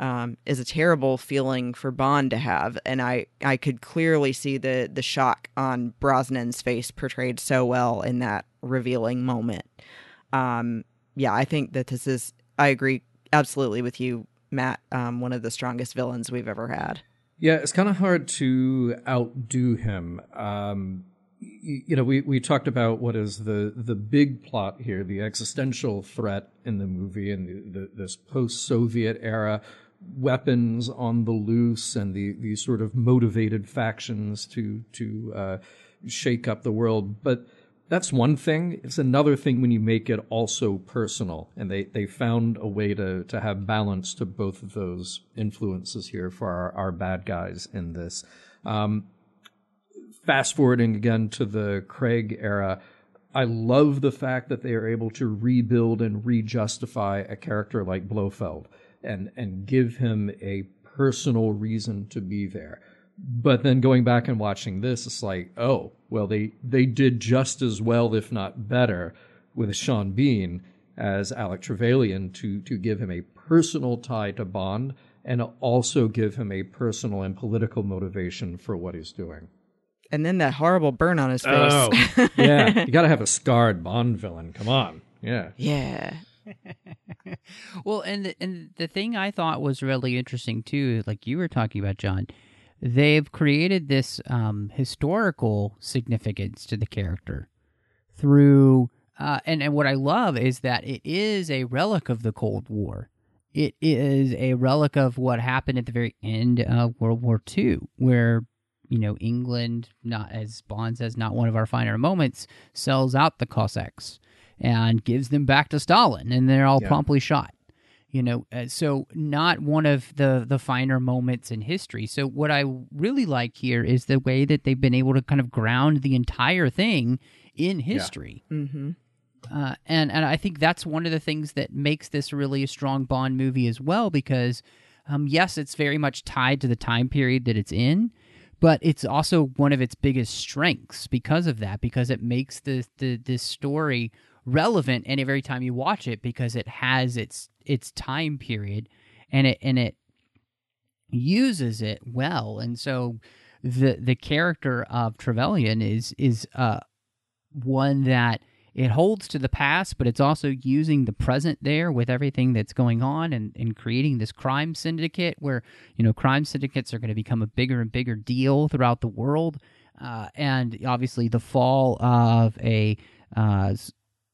um, is a terrible feeling for Bond to have, and I I could clearly see the the shock on Brosnan's face portrayed so well in that revealing moment. Um, yeah, I think that this is. I agree absolutely with you, Matt. Um, one of the strongest villains we've ever had. Yeah, it's kind of hard to outdo him. Um, you know, we, we talked about what is the, the big plot here, the existential threat in the movie and the, the, this post Soviet era weapons on the loose and the these sort of motivated factions to to uh, shake up the world. But that's one thing. It's another thing when you make it also personal, and they they found a way to to have balance to both of those influences here for our, our bad guys in this. Um, fast forwarding again to the Craig era. I love the fact that they are able to rebuild and re-justify a character like Blofeld and and give him a personal reason to be there. But then going back and watching this, it's like, oh, well, they they did just as well, if not better, with Sean Bean as Alec Trevelyan to to give him a personal tie to Bond and also give him a personal and political motivation for what he's doing. And then that horrible burn on his face. Oh, yeah. You got to have a scarred Bond villain. Come on. Yeah. Yeah. well, and the, and the thing I thought was really interesting too, like you were talking about, John, they've created this um, historical significance to the character through, uh, and and what I love is that it is a relic of the Cold War. It is a relic of what happened at the very end of World War II, where you know England, not as Bond says, not one of our finer moments, sells out the Cossacks and gives them back to Stalin, and they're all yeah. promptly shot. You know, uh, so not one of the the finer moments in history. So what I really like here is the way that they've been able to kind of ground the entire thing in history. Yeah. Mm-hmm. Uh, and and I think that's one of the things that makes this really a strong Bond movie as well, because um, yes, it's very much tied to the time period that it's in, but it's also one of its biggest strengths because of that, because it makes the the this story relevant any every time you watch it because it has its its time period and it and it uses it well and so the the character of Trevelyan is is uh one that it holds to the past, but it's also using the present there with everything that's going on and, and creating this crime syndicate where, you know, crime syndicates are going to become a bigger and bigger deal throughout the world. Uh, and obviously the fall of a uh,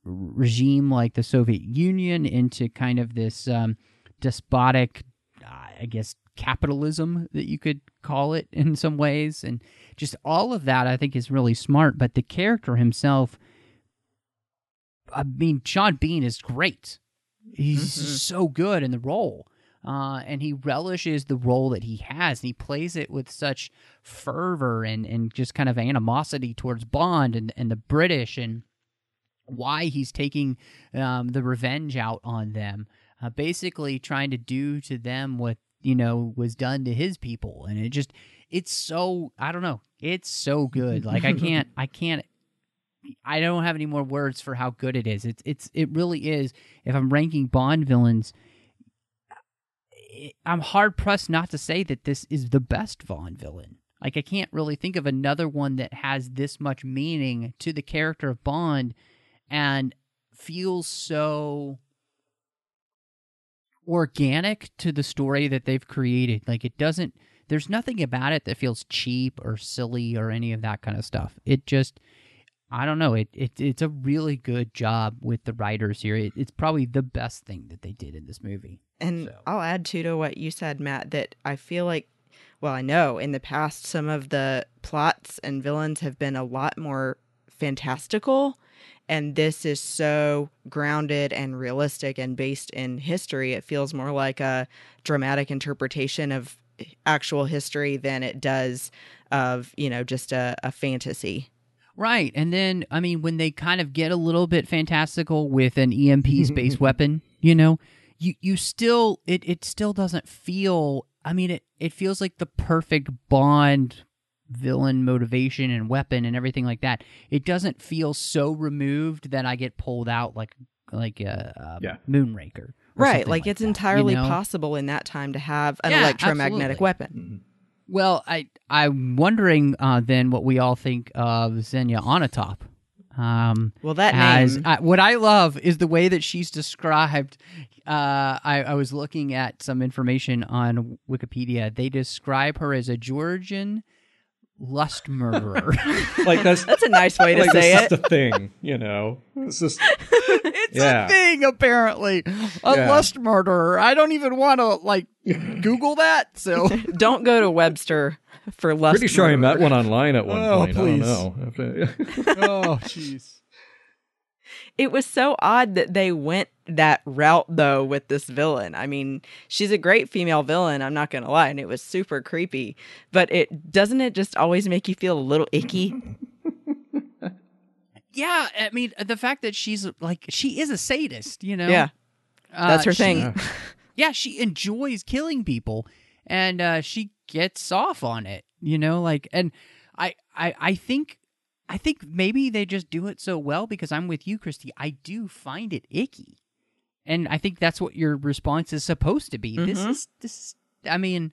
regime like the Soviet Union into kind of this um, despotic, I guess, capitalism that you could call it in some ways. And just all of that, I think, is really smart. But the character himself, I mean, Sean Bean is great. He's mm-hmm. so good in the role. Uh, and he relishes the role that he has. And he plays it with such fervor and, and just kind of animosity towards Bond and, and the British and why he's taking um, the revenge out on them, uh, basically trying to do to them what you know was done to his people, and it just it's so I don't know, it's so good. Like I can't I can't I don't have any more words for how good it is. It's it's it really is. If I'm ranking Bond villains, I'm hard pressed not to say that this is the best Bond villain. Like I can't really think of another one that has this much meaning to the character of Bond and feels so organic to the story that they've created. Like it doesn't there's nothing about it that feels cheap or silly or any of that kind of stuff. It just I don't know. It, it it's a really good job with the writers here. It, it's probably the best thing that they did in this movie. And So- I'll add too to what you said, Matt, that I feel like, well, I know in the past some of the plots and villains have been a lot more fantastical. And this is so grounded and realistic and based in history. It feels more like a dramatic interpretation of actual history than it does of, you know, just a, a fantasy. Right. And then, I mean, when they kind of get a little bit fantastical with an EMP space weapon, you know, you, you still, it, it still doesn't feel, I mean, it, it feels like the perfect Bond villain motivation and weapon and everything like that. It doesn't feel so removed that I get pulled out like, like a, a Yeah. Moonraker. Right. something Like, it's that, you entirely know? possible in that time to have an Yeah, electromagnetic absolutely. weapon. Well, I I'm wondering uh, then what we all think of Xenia Onatopp. Um, Well, that as name. I, what I love is the way that she's described. Uh, I, I was looking at some information on Wikipedia. They describe her as a Georgian lust murderer. Like that's That's a nice way to like say that's it. the thing, you know. It's just it's Yeah. a thing, apparently. A Yeah. lust murderer. I don't even want to like Google that. So Don't go to Webster for lust. pretty sure I met one online at one Oh, point. please. I don't know. oh jeez. It was so odd that they went that route though with this villain. I mean, she's a great female villain, I'm not going to lie, and it was super creepy, but it doesn't it just always make you feel a little icky? Yeah, I mean the fact that she's like she is a sadist, you know. Yeah. Uh, That's her she- thing. yeah, she enjoys killing people, and uh, she gets off on it. You know, like, and I, I, I think, I think maybe they just do it so well because I'm with you, Christy. I do find it icky, and I think that's what your response is supposed to be. This Mhm. is this. I mean.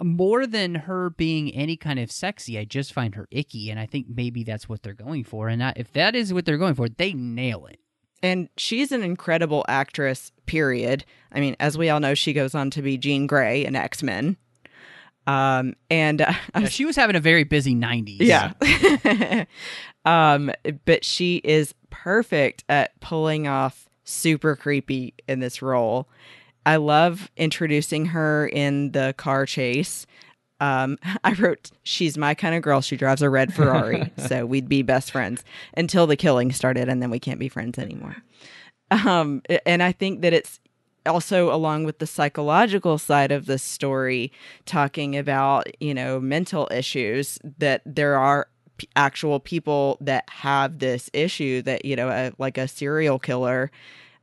More than her being any kind of sexy, I just find her icky, and I think maybe that's what they're going for. And that, if that is what they're going for, they nail it. And she's an incredible actress, period. I mean, as we all know, she goes on to be Jean Grey in X Men. Um, and uh, Yeah, she was having a very busy '90s. Yeah. um, but she is perfect at pulling off super creepy in this role. I love introducing her in the car chase. Um, I wrote, she's my kind of girl. She drives a red Ferrari. so we'd be best friends until the killing started, and then we can't be friends anymore. Um, and I think that it's also along with the psychological side of the story talking about you know mental issues that there are p- actual people that have this issue that you know a, like a serial killer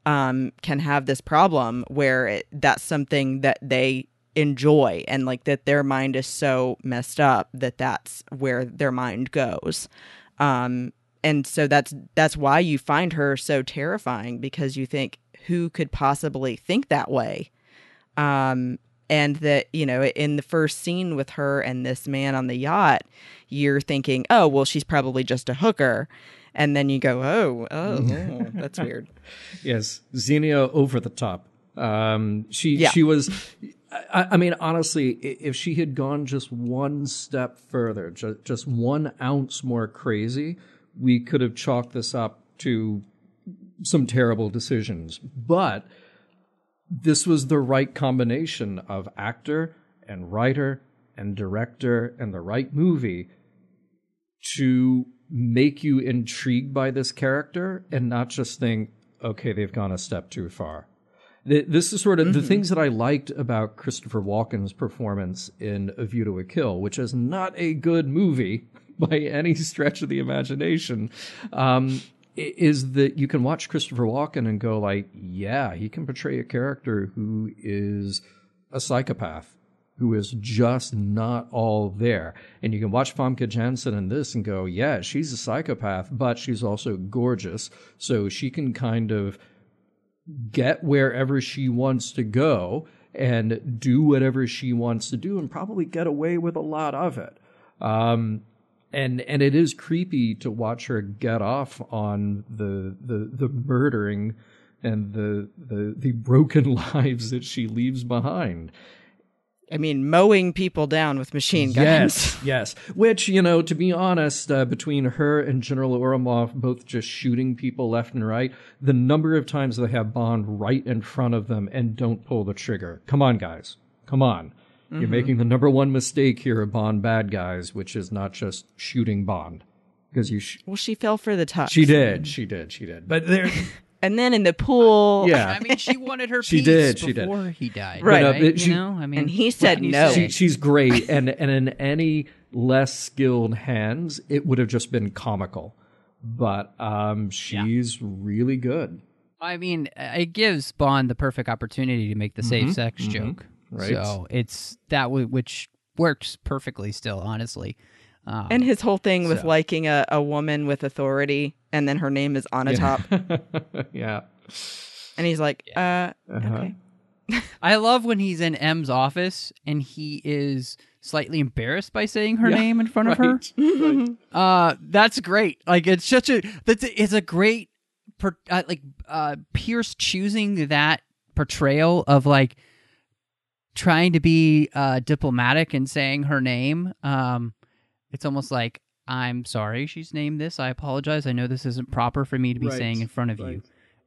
um, can have this problem where it, that's something that they enjoy and like that their mind is so messed up that that's where their mind goes. Um and so that's that's why you find her so terrifying because you think who could possibly think that way um and that you know in the first scene with her and this man on the yacht you're thinking oh well she's probably just a hooker and then you go oh oh, oh, that's weird yes, Xenia over the top. Um, she Yeah. she was. I, I mean, honestly, if she had gone just one step further, just just one ounce more crazy, we could have chalked this up to some terrible decisions. But this was the right combination of actor and writer and director and the right movie to make you intrigued by this character and not just think, okay, they've gone a step too far. This is sort of the things that I liked about Christopher Walken's performance in A View to a Kill, which is not a good movie by any stretch of the imagination. Um, is that you can watch Christopher Walken and go like, yeah, he can portray a character who is a psychopath who is just not all there. And you can watch Famke Janssen in this and go, yeah, she's a psychopath, but she's also gorgeous. So she can kind of get wherever she wants to go and do whatever she wants to do and probably get away with a lot of it. Um, and and it is creepy to watch her get off on the the the murdering and the the the broken lives that she leaves behind. I mean, mowing people down with machine guns. Yes, yes. Which, you know, to be honest, uh, between her and General Ourumov both just shooting people left and right, the number of times they have Bond right in front of them and don't pull the trigger. Come on, guys. Come on. You're Mhm. making the number one mistake here of Bond bad guys, which is not just shooting Bond. Because you. Sh- Well, she fell for the touch. she did. She did. She did. But there. And then in the pool. Yeah. I mean, she wanted her She piece did, she did. before he died. Right. But, uh, right? but you know, I mean, And he said no. She, she's great, and and in any less skilled hands, it would have just been comical. But um, she's really good. I mean, it gives Bond the perfect opportunity to make the safe Mhm, sex mhm, joke. Right. So it's that w- which works perfectly still, honestly. Um, And his whole thing with so- liking a, a woman with authority and then her name is on a top. yeah. And he's like, uh, Uh-huh. okay. I love when he's in M's office and he is slightly embarrassed by saying her Yeah, name in front of her. right, Uh, that's great. Like it's such a that's a, it's a great per, uh, like uh Pierce choosing that portrayal of like trying to be uh diplomatic and saying her name. Um, it's almost like I'm sorry she's named this. I apologize. I know this isn't proper for me to be Right, saying in front of right. you.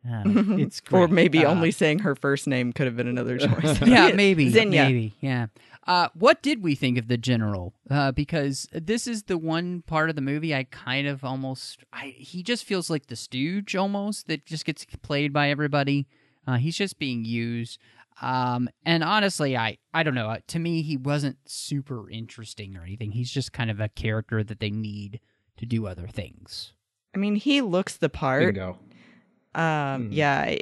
Uh, it's or maybe Uh, only saying her first name could have been another choice. yeah, maybe, Xenia. maybe, yeah. Uh, what did we think of the general? Uh, because this is the one part of the movie I kind of almost, I he just feels like the stooge almost that just gets played by everybody. Uh, he's just being used. Um, and honestly, I I don't know. Uh, to me, he wasn't super interesting or anything. He's just kind of a character that they need to do other things. I mean, he looks the part. Bingo. Um, Mm. yeah,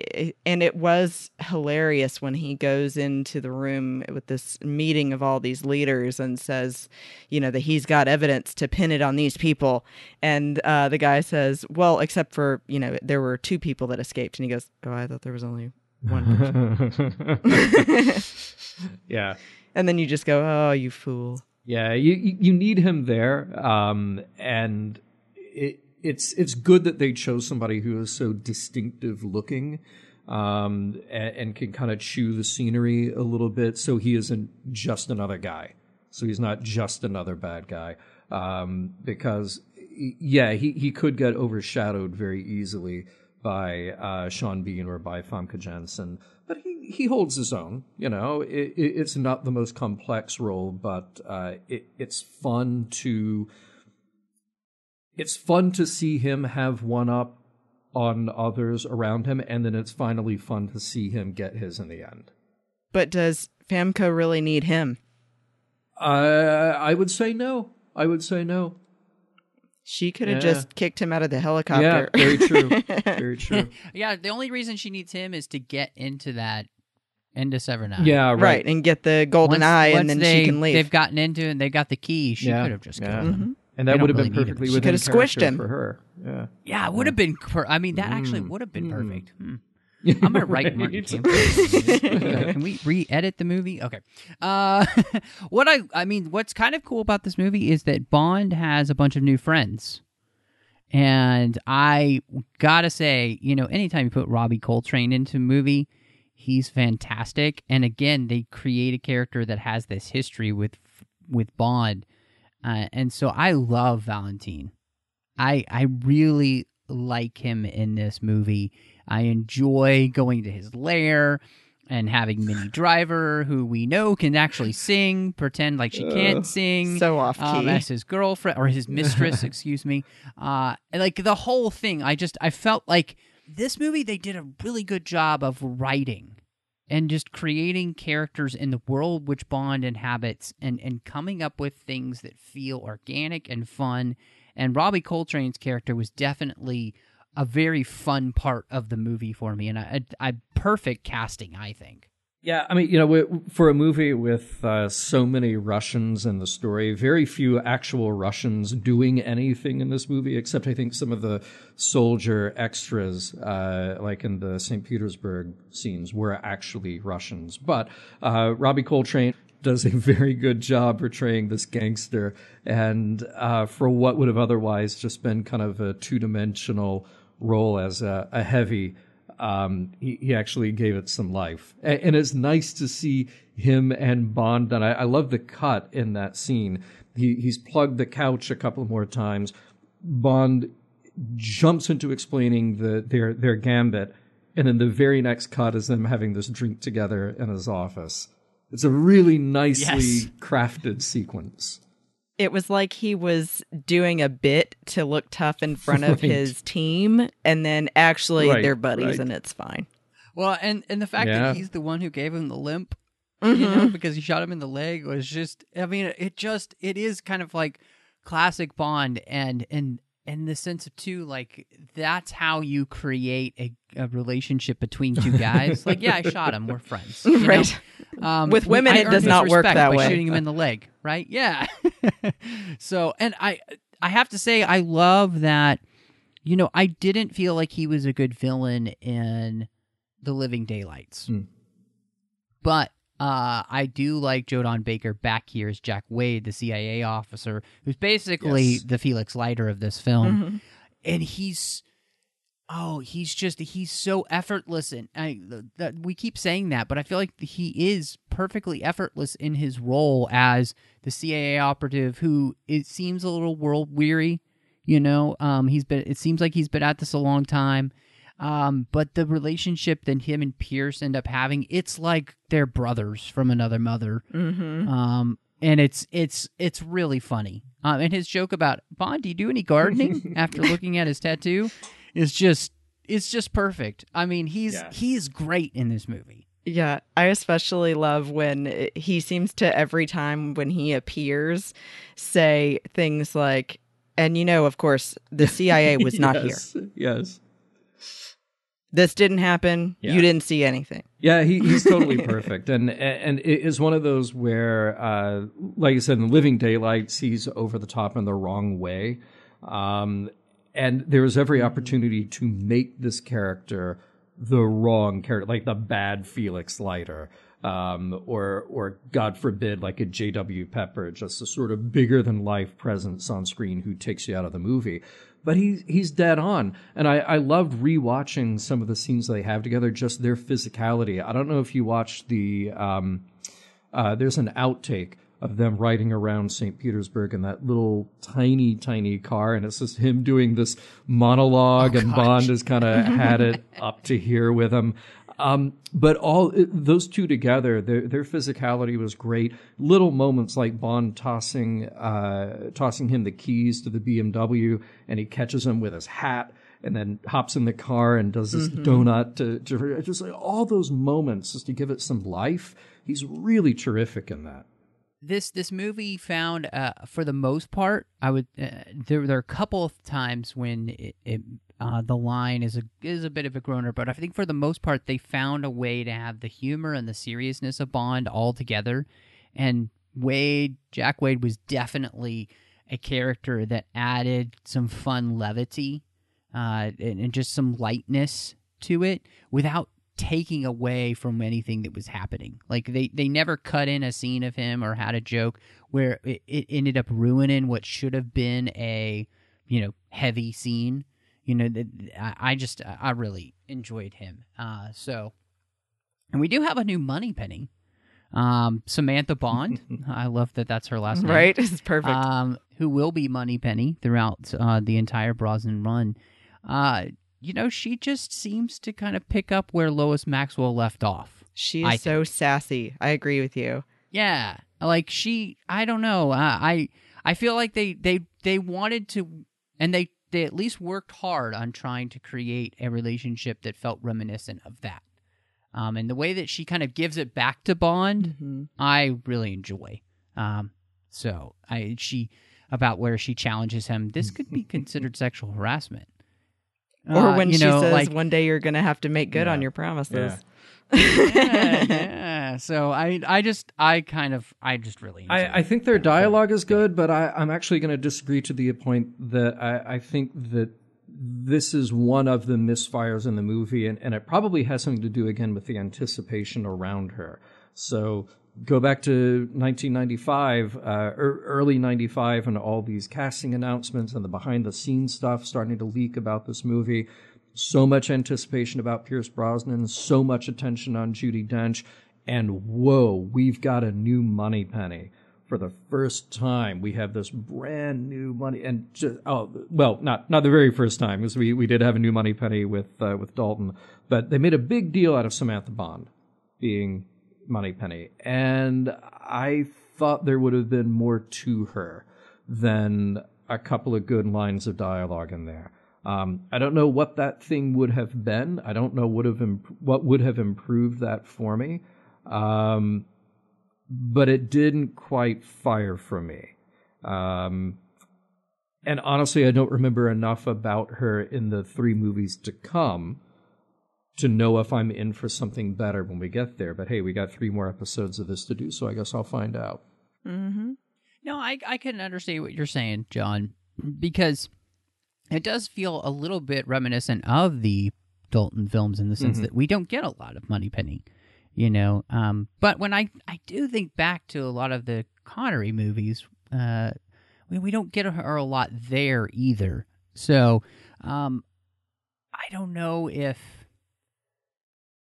and it was hilarious when he goes into the room with this meeting of all these leaders and says, you know, that he's got evidence to pin it on these people. And uh, the guy says, well, except for, you know, there were two people that escaped. And he goes, oh, I thought there was only one person. yeah. and then you just go, oh, you fool. Yeah, you you you need him there, um, and it, it's it's good that they chose somebody who is so distinctive looking, um, and, and can kind of chew the scenery a little bit, so he isn't just another guy. So he's not just another bad guy, um, because yeah, he he could get overshadowed very easily by uh, Sean Bean or by Famke Janssen, but he, he holds his own. You know, it, it, it's not the most complex role, but uh, it, it's fun to it's fun to see him have one up on others around him, and then it's finally fun to see him get his in the end. But does Famke really need him? Uh, I would say no. I would say no. She could have Yeah. just kicked him out of the helicopter. Yeah, helicopter. very true. very true. Yeah, the only reason she needs him is to get into that into Severnaya. Yeah, right. right. and get the golden Once- eye, once and then they, she can leave. They've gotten into it and they got the key. She Yeah, could have just yeah. killed him. And that would have really been need him. perfectly She could have squished him. for her. Yeah. Yeah, it would have been. Per- I mean, that actually Mm. would have been Mm. perfect. Hmm. I'm gonna write Martin. Campbell. Can we re-edit the movie? Okay. Uh, what I I mean, what's kind of cool about this movie is that Bond has a bunch of new friends, and I gotta say, you know, anytime you put Robbie Coltrane into a movie, he's fantastic. And again, they create a character that has this history with with Bond, uh, and so I love Valentine. I I really like him in this movie. I enjoy going to his lair and having Minnie Driver, who we know can actually sing, pretend like she can't sing, so off um, key. as his girlfriend or his mistress, excuse me. Uh, like the whole thing, I just I felt like this movie they did a really good job of writing and just creating characters in the world which Bond inhabits and and coming up with things that feel organic and fun. And Robbie Coltrane's character was definitely a very fun part of the movie for me, and I, I perfect casting, I think. Yeah, I mean, you know, for a movie with uh, so many Russians in the story, very few actual Russians doing anything in this movie, except I think some of the soldier extras, uh, like in the St. Petersburg scenes, were actually Russians. But uh, Robbie Coltrane does a very good job portraying this gangster, and uh, for what would have otherwise just been kind of a two dimensional role as a, a heavy. Um, he, he actually gave it some life, and, and it's nice to see him and Bond. And I, I love the cut in that scene. He, he's plugged the couch a couple more times. Bond jumps into explaining the their their gambit, and then the very next cut is them having this drink together in his office. It's a really nicely Yes. crafted sequence. It was like he was doing a bit to look tough in front of Right. his team, and then actually Right, they're buddies right. and it's fine. Well, and and the fact Yeah. that he's the one who gave him the limp, you know, mm-hmm. because he shot him in the leg was just. I mean, it just it is kind of like classic Bond, and and and the sense of too, like that's how you create a, a relationship between two guys. like, yeah, I shot him. We're friends. Right. Um, With women, I it does not work that way. Shooting him in the leg, right? Yeah. so, and I, I have to say, I love that. You know, I didn't feel like he was a good villain in The Living Daylights, Hmm. but uh, I do like Joe Don Baker back here as Jack Wade, the CIA officer, who's basically Yes. the Felix Leiter of this film, Mhm. and he's oh he's just he's so effortless and I we keep saying that but I feel like he is perfectly effortless in his role as the CIA operative who it seems a little world weary you know um he's been it seems like he's been at this a long time um but the relationship that him and Pierce end up having it's like they're brothers from another mother Mm-hmm. um and it's it's it's really funny um and his joke about Bond do you do any gardening after looking at his tattoo is just it's just perfect. I mean, he's Yeah. he's great in this movie. Yeah, I especially love when he seems to every time when he appears say things like, and you know, of course, the CIA was not here. Yes, Yes. This didn't happen. Yeah. You didn't see anything. Yeah, he, he's totally perfect, and and it is one of those where, uh, like I said, in Living Daylights, he's over the top in the wrong way, um, and there is every opportunity to make this character the wrong character, like the bad Felix Leiter, um, or or God forbid, like a J.W. Pepper, just a sort of bigger than life presence on screen who takes you out of the movie. But he's he's dead on, and I I loved rewatching some of the scenes they have together, just their physicality. I don't know if you watched the um, uh, there's an outtake of them riding around St. Petersburg in that little tiny, tiny car, and it's just him doing this monologue, and Bond has kind of had it up to here with him. Um, but all those two together, their their physicality was great. Little moments like Bond tossing uh, tossing him the keys to the BMW, and he catches him with his hat and then hops in the car and does this donut to, to just like all those moments just to give it some life. He's really terrific in that. This this movie found uh, for the most part, I would uh, there there are a couple of times when it, it uh, the line is a is a bit of a groaner, but I think for the most part they found a way to have the humor and the seriousness of Bond all together. And Wade, Jack Wade, was definitely a character that added some fun levity uh, and, and just some lightness to it without taking away from anything that was happening. Like they they never cut in a scene of him or had a joke where it, it ended up ruining what should have been a you know heavy scene. You know, I I just I really enjoyed him. Uh, so, and we do have a new Moneypenny, um, Samantha Bond. I love that that's her last name Right? It's perfect. um, who will be Moneypenny throughout uh, the entire Brosnan run. Uh, you know, she just seems to kind of pick up where Lois Maxwell left off. she is so sassy. I agree with you. Yeah, like she, I don't know. Uh, I I feel like they they they wanted to, and they they at least worked hard on trying to create a relationship that felt reminiscent of that. Um, and the way that she kind of gives it back to Bond, Mm-hmm. I really enjoy. Um, so I she about where she challenges him. This could be considered sexual harassment. Or Uh, when you she know, says, like, "One day you're going to have to make good Yeah. on your promises." yeah, yeah. So I I just I kind of I just really I, I think their dialogue is good, but I, I'm actually going to disagree to the point that I, I think that this is one of the misfires in the movie, and, and it probably has something to do again with the anticipation around her. So go back to 1995, uh, er, early 95, and all these casting announcements and the behind the scenes stuff starting to leak about this movie. So much anticipation about Pierce Brosnan, so much attention on Judi Dench, and whoa, we've got a new Moneypenny. For the first time, we have this brand new money, and just, oh, well, not not the very first time, because we, we did have a new Moneypenny with uh, with Dalton, but they made a big deal out of Samantha Bond being Moneypenny, and I thought there would have been more to her than a couple of good lines of dialogue in there. Um, I don't know what that thing would have been. I don't know would have imp- what would have improved that for me, um, but it didn't quite fire for me. Um, and honestly, I don't remember enough about her in the three movies to come to know if I'm in for something better when we get there. But hey, we got three more episodes of this to do, so I guess I'll find out. Mm-hmm. No, I I can understand what you're saying, John, because it does feel a little bit reminiscent of the Dalton films in the sense Mhm. that we don't get a lot of Moneypenny, you know. Um, but when I I do think back to a lot of the Connery movies, uh, we we don't get her a lot there either. So, um, I don't know if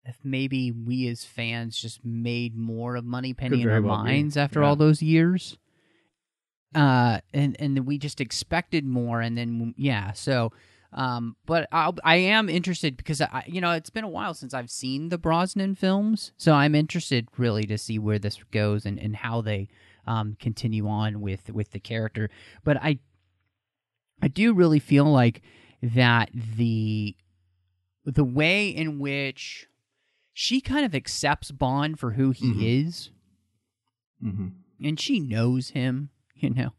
if maybe we as fans just made more of Moneypenny in our well be. minds after Yeah. all those years. Uh, and and we just expected more, and then yeah, so. Um, but I'll, I am interested because I, you know, it's been a while since I've seen the Brosnan films, so I'm interested really to see where this goes and, and how they um, continue on with with the character. But I, I do really feel like that the the way in which she kind of accepts Bond for who he Mhm. is, Mm-hmm. and she knows him, you know.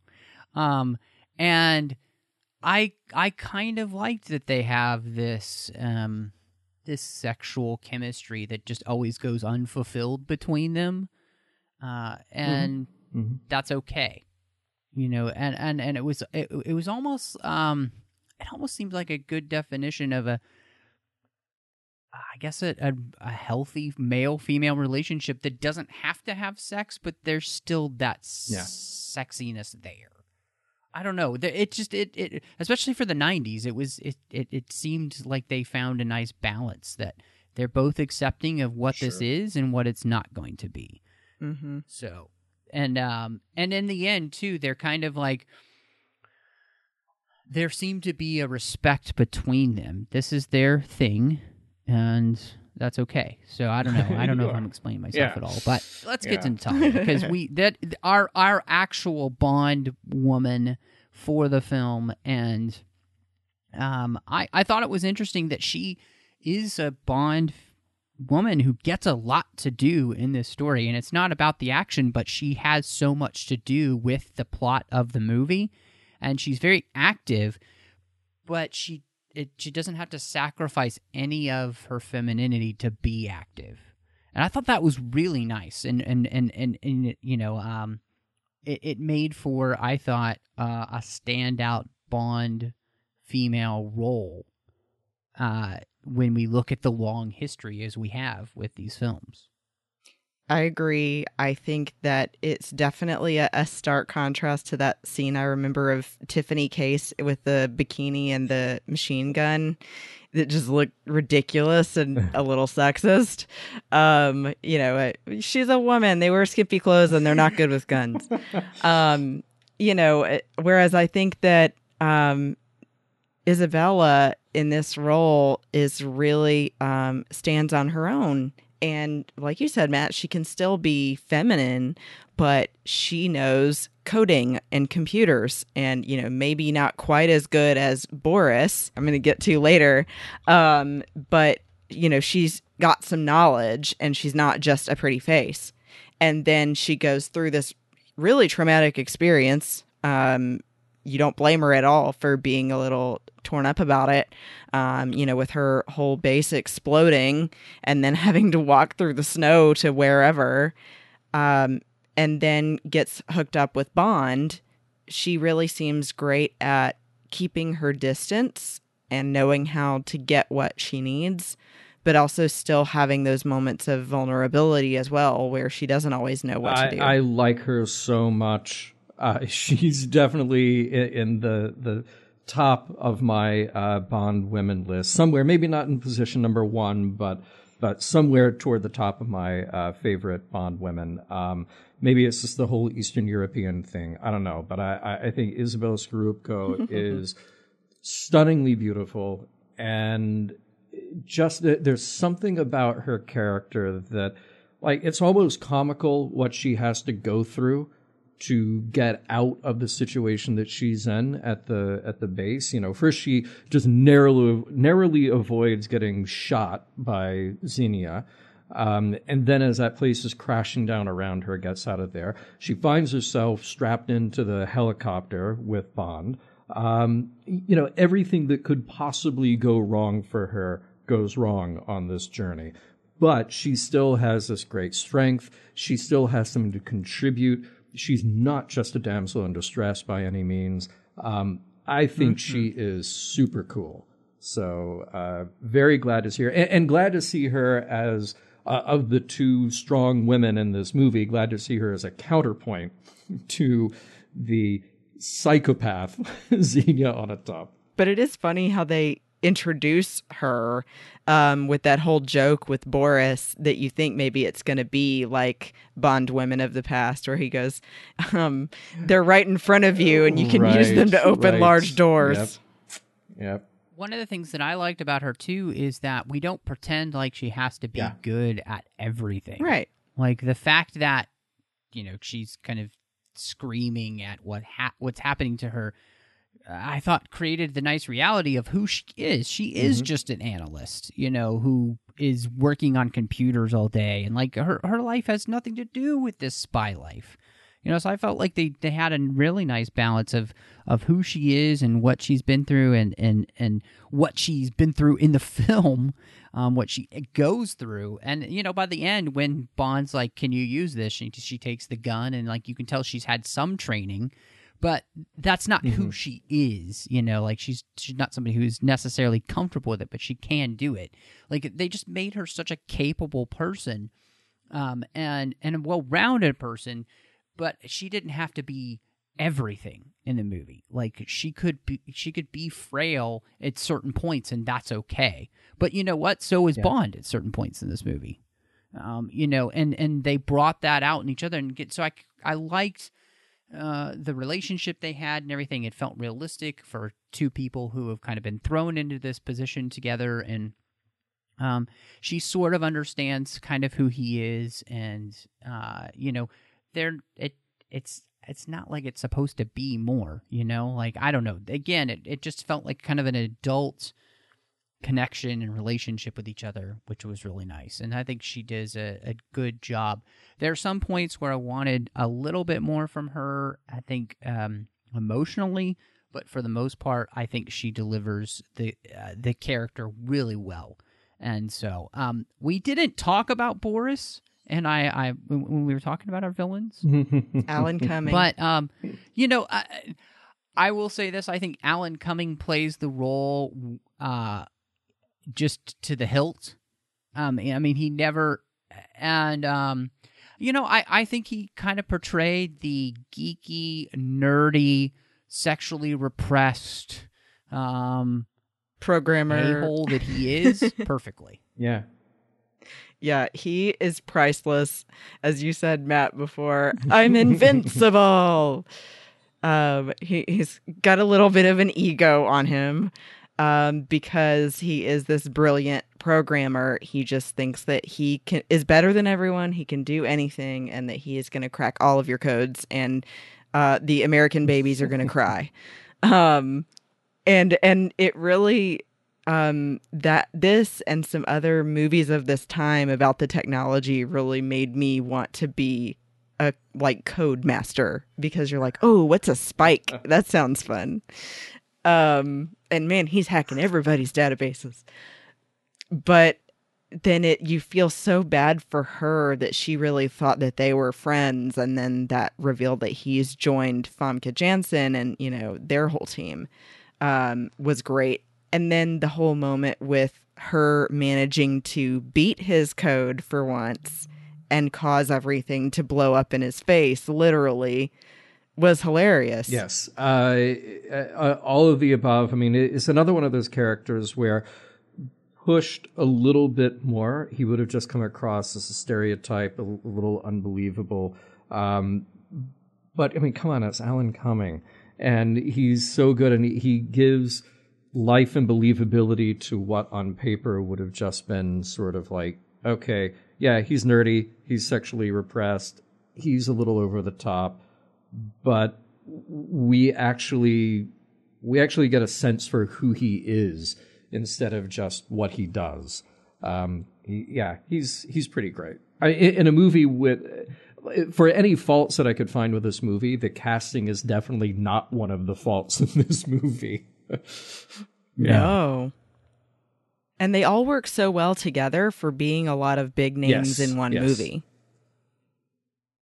Um and I I kind of liked that they have this um this sexual chemistry that just always goes unfulfilled between them. Uh and Mm-hmm. that's okay. You know, and and and it was it, it was almost um it almost seemed like a good definition of a I guess a, a, a healthy male female relationship that doesn't have to have sex, but there's still that Yeah. sexiness there. I don't know. It just it, it especially for the '90s, it was it, it it seemed like they found a nice balance that they're both accepting of what this is and what it's not going to be. Mm-hmm. So, and um, and in the end too, they're kind of like there seemed to be a respect between them. This is their thing, and that's okay. So I don't know. I don't know if I'm explaining myself Yeah. at all, but let's get Yeah. into talking because we that our our actual Bond woman for the film, and um, I I thought it was interesting that she is a Bond woman who gets a lot to do in this story and it's not about the action but she has so much to do with the plot of the movie and she's very active but she it, she doesn't have to sacrifice any of her femininity to be active and i thought that was really nice and and and and, and you know um it, it made for i thought uh, a standout bond female role uh when we look at the long history as we have with these films. I agree. I think that it's definitely a, a stark contrast to that scene I remember of Tiffany Case with the bikini and the machine gun that just looked ridiculous and a little sexist. Um, you know, she's a woman. They wear skimpy clothes and they're not good with guns. Um, you know, uh, whereas I think that um, Izabella in this role is really um, stands on her own. And like you said, Matt, she can still be feminine, but she knows coding and computers and, you know, maybe not quite as good as Boris, I'm going to get to later. Um, but, you know, she's got some knowledge and she's not just a pretty face. And then she goes through this really traumatic experience. Um, you don't blame her at all for being a little torn up about it. Um, you know, with her whole base exploding and then having to walk through the snow to wherever, um, and then gets hooked up with Bond. She really seems great at keeping her distance and knowing how to get what she needs but also still having those moments of vulnerability as well, where she doesn't always know what I, to do. I like her so much. Uh, she's definitely in, the the top of my uh, Bond women list. Somewhere, maybe not in position number one, but but somewhere toward the top of my uh, favorite Bond women. Um, maybe it's just the whole Eastern European thing. I don't know, but I, I think Isabel Scorupco is stunningly beautiful and just there's something about her character that like it's almost comical what she has to go through to get out of the situation that she's in at the at the base. You know, first she just narrowly narrowly avoids getting shot by Xenia. Um, and then as that place is crashing down around her, gets out of there, she finds herself strapped into the helicopter with Bond. Um, you know, everything that could possibly go wrong for her goes wrong on this journey. But she still has this great strength. She still has something to contribute. She's not just a damsel in distress by any means. Um, I think mm-hmm. she is super cool. So, uh, very glad to see her and, and glad to see her as uh, of the two strong women in this movie, glad to see her as a counterpoint to the psychopath Xenia Onatopp. But it is funny how they introduce her um, with that whole joke with Boris that you think maybe it's going to be like Bond women of the past, where he goes, um, "They're right in front of you, and you can right, use them to open right. large doors." Yep. yep. One of the things that I liked about her too is that we don't pretend like she has to be yeah. good at everything. Right. Like the fact that you know she's kind of screaming at what ha- what's happening to her I thought created the nice reality of who she is. She is mm-hmm. just an analyst, you know, who is working on computers all day and like her her life has nothing to do with this spy life. You know, so I felt like they, they had a really nice balance of, of who she is and what she's been through and, and, and what she's been through in the film, um, what she goes through. And, you know, by the end, when Bond's like, Can you use this? She, she takes the gun and, like, you can tell she's had some training, but that's not mm-hmm. who she is. You know, like, she's, she's not somebody who's necessarily comfortable with it, but she can do it. Like, they just made her such a capable person um, and, and a well rounded person but she didn't have to be everything in the movie. Like she could be she could be frail at certain points and that's okay. But you know what? So is yeah. Bond at certain points in this movie. Um, you know, and and they brought that out in each other and get so I I liked uh, the relationship they had and everything. It felt realistic for two people who have kind of been thrown into this position together and um, she sort of understands kind of who he is and uh, you know they're it it's it's not like it's supposed to be more, you know? Like I don't know. Again, it, it just felt like kind of an adult connection and relationship with each other, which was really nice. And I think she does a, a good job. There are some points where I wanted a little bit more from her, I think um, emotionally, but for the most part, I think she delivers the uh, the character really well. And so, um, we didn't talk about Boris and I, I when we were talking about our villains, Alan Cumming. But um, you know, I, I will say this: I think Alan Cumming plays the role uh, just to the hilt. Um, I mean, he never, and um, you know, I I think he kind of portrayed the geeky, nerdy, sexually repressed, um, programmer hole that he is perfectly. Yeah. Yeah, he is priceless. As you said, Matt, before, I'm invincible. um, he, he's got a little bit of an ego on him um, because he is this brilliant programmer. He just thinks that he can is better than everyone. He can do anything, and that he is going to crack all of your codes, and uh, the American babies are going to cry. Um, and and it really um, that this and some other movies of this time about the technology really made me want to be a like code master because you're like, oh, what's a spike? That sounds fun. Um, and man, he's hacking everybody's databases. But then it you feel so bad for her that she really thought that they were friends and then that revealed that he's joined Famke Janssen and you know their whole team um, was great and then the whole moment with her managing to beat his code for once and cause everything to blow up in his face, literally, was hilarious. Yes. Uh, uh, all of the above. I mean, it's another one of those characters where pushed a little bit more, he would have just come across as a stereotype, a, little unbelievable. Um, but I mean, come on, it's Alan Cumming, and he's so good, and he gives life and believability to what on paper would have just been sort of like, okay, yeah, he's nerdy, he's sexually repressed, he's a little over the top, but we actually we actually get a sense for who he is instead of just what he does. Um, he, yeah, he's he's pretty great. I, in a movie with for any faults that I could find with this movie, the casting is definitely not one of the faults in this movie. yeah. No. And they all work so well together for being a lot of big names yes, in one yes. movie.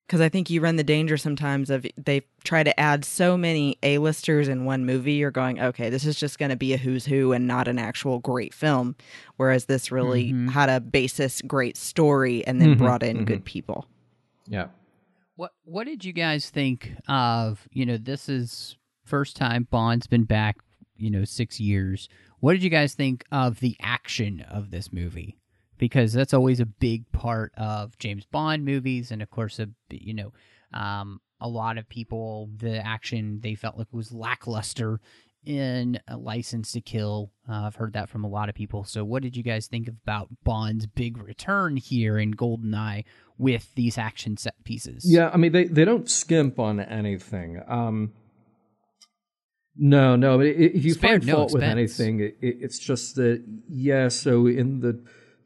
Because I think you run the danger sometimes of they try to add so many A-listers in one movie. You're going, okay, this is just going to be a who's who and not an actual great film. Whereas this really mm-hmm. had a basis, great story, and then mm-hmm, brought in mm-hmm. good people. Yeah. What What did you guys think of? You know, this is first time Bond's been back. You know, six years. What did you guys think of the action of this movie? Because that's always a big part of James Bond movies, and of course, a you know, um, a lot of people the action they felt like was lackluster in a License to Kill. Uh, I've heard that from a lot of people. So, what did you guys think about Bond's big return here in GoldenEye with these action set pieces? Yeah, I mean they they don't skimp on anything. Um, no, no. If you find no fault expense. with anything, it, it's just that yeah. So in the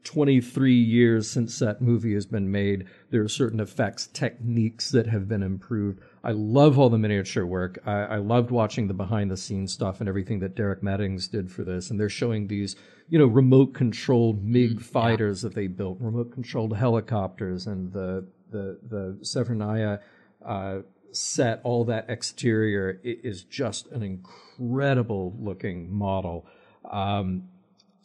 23 years since that movie has been made, there are certain effects techniques that have been improved. I love all the miniature work. I, I loved watching the behind the scenes stuff and everything that Derek Meddings did for this. And they're showing these, you know, remote controlled MiG mm, fighters yeah. that they built, remote controlled helicopters, and the the the Severnaya uh, set, all that exterior is just an incredible looking model. Um,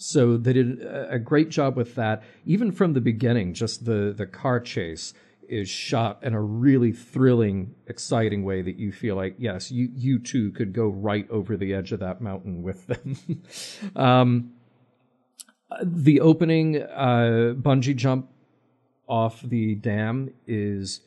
so they did a great job with that. Even from the beginning, just the the car chase is shot in a really thrilling, exciting way that you feel like, yes, you you too could go right over the edge of that mountain with them. um, the opening uh, bungee jump off the dam is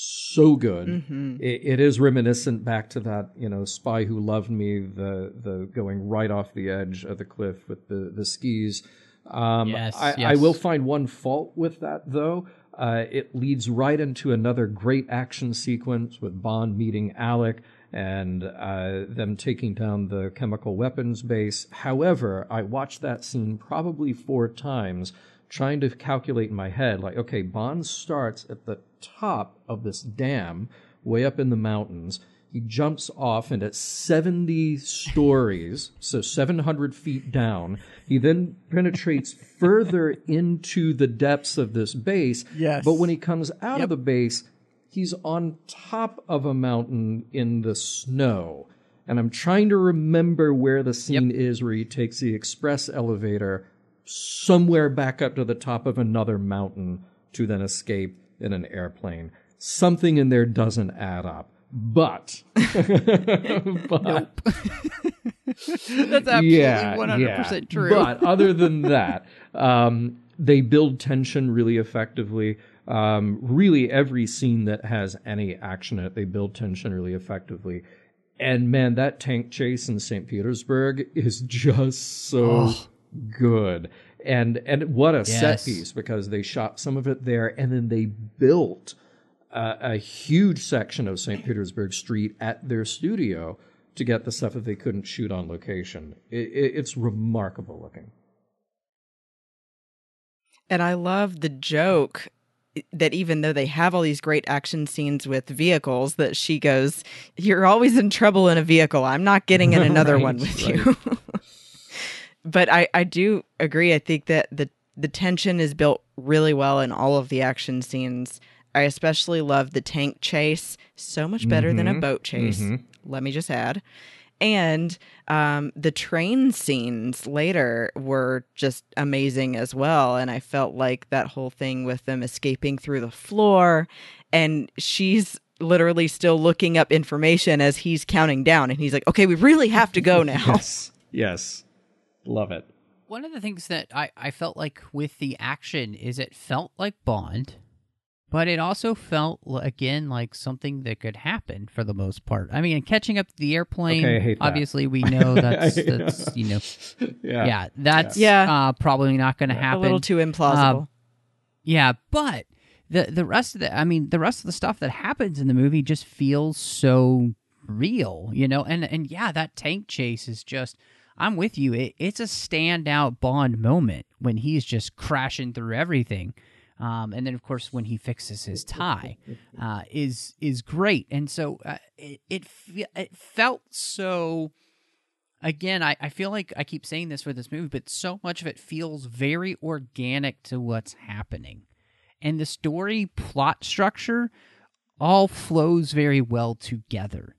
so good. Mm-hmm. It, it is reminiscent back to that, you know, Spy Who Loved Me, the the going right off the edge of the cliff with the the skis. Um, yes, I, yes. I will find one fault with that though. Uh, it leads right into another great action sequence with Bond meeting Alec and uh, them taking down the chemical weapons base. However, I watched that scene probably four times trying to calculate in my head, like, okay, Bond starts at the top of this dam way up in the mountains. He jumps off and at 70 stories, so 700 feet down. He then penetrates further into the depths of this base. Yes. But when he comes out yep. of the base, he's on top of a mountain in the snow. And I'm trying to remember where the scene yep. is where he takes the express elevator somewhere back up to the top of another mountain to then escape in an airplane. Something in there doesn't add up. But, but. That's absolutely yeah, 100% yeah. true. But other than that, um, they build tension really effectively. Um, really, every scene that has any action in it, they build tension really effectively. And man, that tank chase in St. Petersburg is just so oh good. And and what a yes. set piece because they shot some of it there and then they built a, a huge section of St. Petersburg Street at their studio to get the stuff that they couldn't shoot on location. It, it, it's remarkable looking. And I love the joke that even though they have all these great action scenes with vehicles, that she goes, "You're always in trouble in a vehicle. I'm not getting in another right, one with right. you." but I, I do agree. I think that the the tension is built really well in all of the action scenes. I especially love the tank chase, so much better mm-hmm. than a mm-hmm. boat chase. Mm-hmm. Let me just add. and um, the train scenes later were just amazing as well. And I felt like that whole thing with them escaping through the floor, and she's literally still looking up information as he's counting down, and he's like, "Okay, we really have to go now." yes, yes, love it. One of the things that I, I felt like with the action is it felt like Bond, but it also felt l- again like something that could happen for the most part. I mean, catching up to the airplane. Okay, I hate that. obviously, we know that's that's you know, Yeah. yeah, that's Yeah. Uh, probably not going to a happen. A little too implausible. Um, Yeah, but the the rest of the I mean the rest of the stuff that happens in the movie just feels so real, you know. And and yeah, that tank chase is just I'm with you. It, it's a standout Bond moment when he's just crashing through everything. Um, and then of course when he fixes his tie uh, is is great. And so uh, it it fe- it felt so again, I, I feel like I keep saying this for this movie, but so much of it feels very organic to what's happening. And the story plot structure all flows very well together.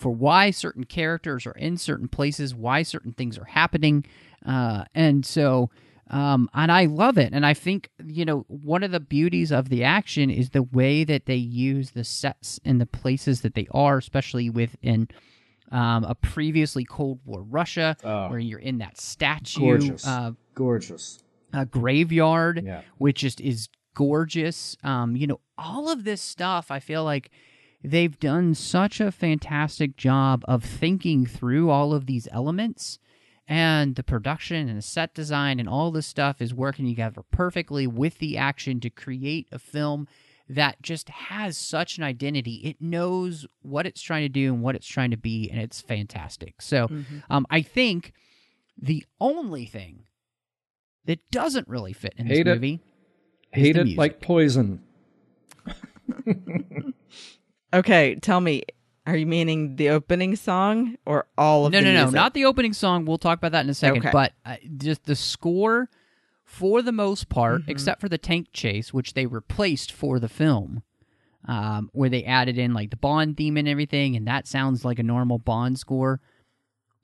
For why certain characters are in certain places, why certain things are happening. Uh, and so, um, and I love it. And I think, you know, one of the beauties of the action is the way that they use the sets and the places that they are, especially within um, a previously Cold War Russia, Oh. where you're in that statue Gorgeous. uh, Gorgeous. a graveyard, Yeah. which just is gorgeous. Um, you know, all of this stuff, I feel like they've done such a fantastic job of thinking through all of these elements. And the production and the set design and all this stuff is working together perfectly with the action to create a film that just has such an identity. It knows what it's trying to do and what it's trying to be, and it's fantastic. So um, I think the only thing that doesn't really fit in this Hate it. movie is Hate it music. like poison. Okay, tell me, are you meaning the opening song or all of no, the no, no, music? not the opening song. We'll talk about that in a second. Okay. But uh, just the score, for the most part, Mm-hmm. except for the tank chase, which they replaced for the film, um, where they added in like the Bond theme and everything, and that sounds like a normal Bond score.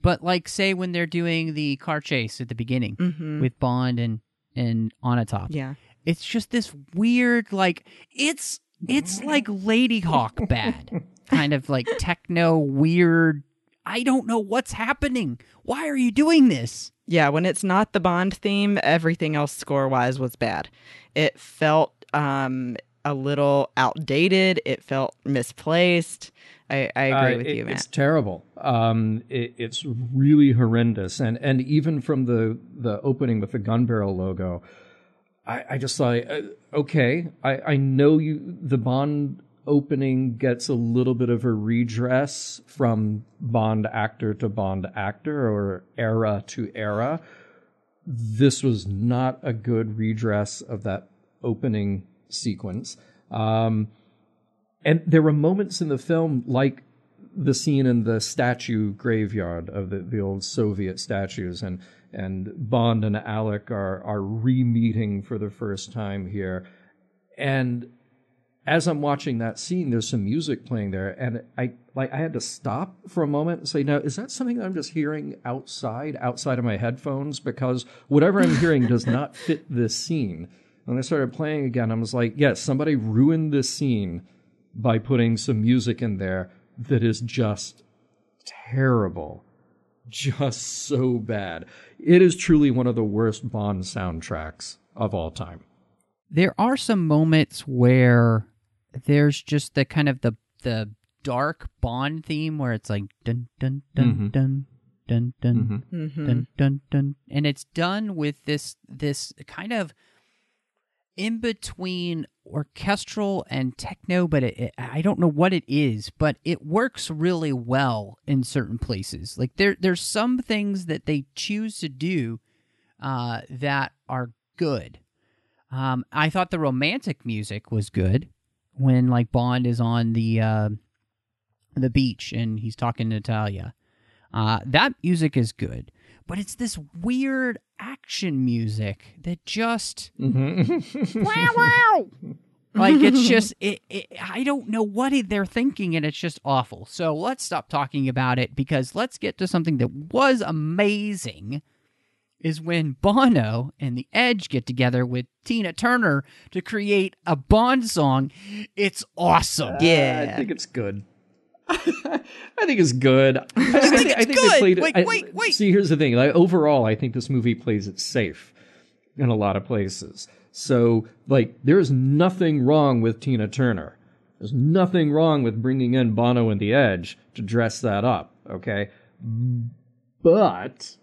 But like, say when they're doing the car chase at the beginning Mhm. with Bond and and Onatopp, Yeah. it's just this weird like it's it's like Ladyhawke bad. kind of like techno weird I don't know what's happening. Why are you doing this? Yeah, when it's not the Bond theme, everything else score wise was bad. It felt um a little outdated. It felt misplaced. I, I agree Uh, with it- you, It's Matt. terrible. Um, it, it's really horrendous, and and even from the the opening with the gun barrel logo, I, I just thought, uh, okay, I, I know you. The Bond opening gets a little bit of a redress from Bond actor to Bond actor or era to era. This was not a good redress of that opening sequence. Um, and there were moments in the film like the scene in the statue graveyard of the, the old Soviet statues and and Bond and Alec are are re-meeting for the first time here. And as I'm watching that scene, there's some music playing there, and I like I had to stop for a moment and say, "Now, is that something I'm just hearing outside, outside of my headphones? Because whatever I'm hearing does not fit this scene." And I started playing again. I was like, "Yes, somebody ruined this scene by putting some music in there that is just terrible, just so bad. It is truly one of the worst Bond soundtracks of all time." There are some moments where there's just the kind of the the dark Bond theme where it's like dun dun dun Mhm. dun dun dun Mhm. dun dun dun and it's done with this this kind of in between orchestral and techno but it, it, i don't know what it is but it works really well in certain places. Like there there's some things that they choose to do uh, that are good. Um, i thought the romantic music was good when like bond is on the uh, the beach and he's talking to natalia uh, that music is good but it's this weird action music that just Mm-hmm. wow wow Like it's just, it, it, I don't know what they're thinking, and it's just awful. So let's stop talking about it because let's get to something that was amazing. Is when Bono and the Edge get together with Tina Turner to create a Bond song. It's awesome. Yeah. I think it's good. I think it's good. I, I think it's they good? played Wait, I- wait, wait. See, here's the thing. Like overall, I think this movie plays it safe in a lot of places. So, like, there's nothing wrong with Tina Turner. There's nothing wrong with bringing in Bono and the Edge to dress that up. Okay, but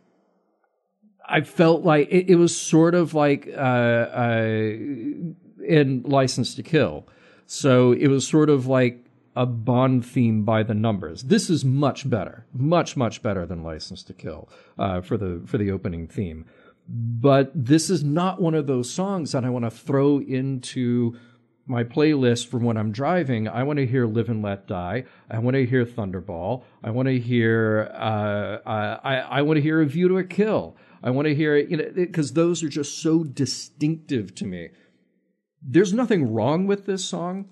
I felt like it, it was sort of like uh, uh, in License to Kill. So it was sort of like a Bond theme by the numbers. This is much better, much much better than License to Kill uh, for the for the opening theme. But this is not one of those songs that I want to throw into my playlist from when I'm driving. I want to hear "Live and Let Die." I want to hear "Thunderball." I want to hear uh, I I want to hear "A View to a Kill." I want to hear you know because those are just so distinctive to me. There's nothing wrong with this song.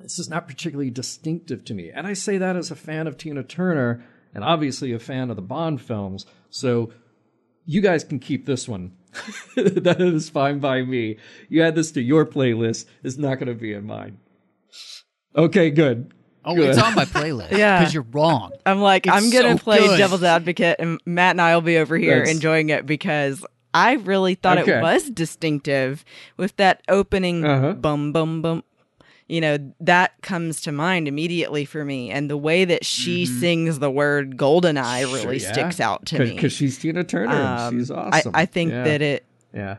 This is not particularly distinctive to me, and I say that as a fan of Tina Turner and obviously a fan of the Bond films. So you guys can keep this one. that is fine by me. You add this to your playlist. It's not going to be in mine. Okay, good. Oh, Good. it's on my playlist. Yeah. because you're wrong. I'm like, It's I'm gonna so play good. devil's advocate, and Matt and I will be over here That's- enjoying it because I really thought Okay. it was distinctive with that opening Uh-huh. bum bum bum. You know that comes to mind immediately for me, and the way that she sings the word "goldeneye" really Yeah. sticks out to me. Cause, she's Tina Turner. and Um, she's I, awesome. I think Yeah. that it, Yeah.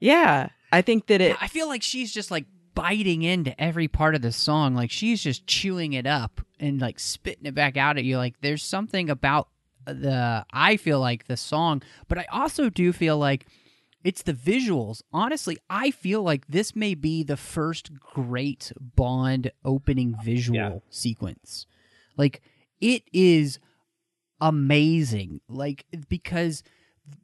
yeah, I think that it. I feel like she's just like biting into every part of the song. Like she's just chewing it up and like spitting it back out at you. Like there's something about the, I feel like the song, but I also do feel like it's the visuals. Honestly, I feel like this may be the first great Bond opening visual Yeah. sequence. Like it is amazing. Like because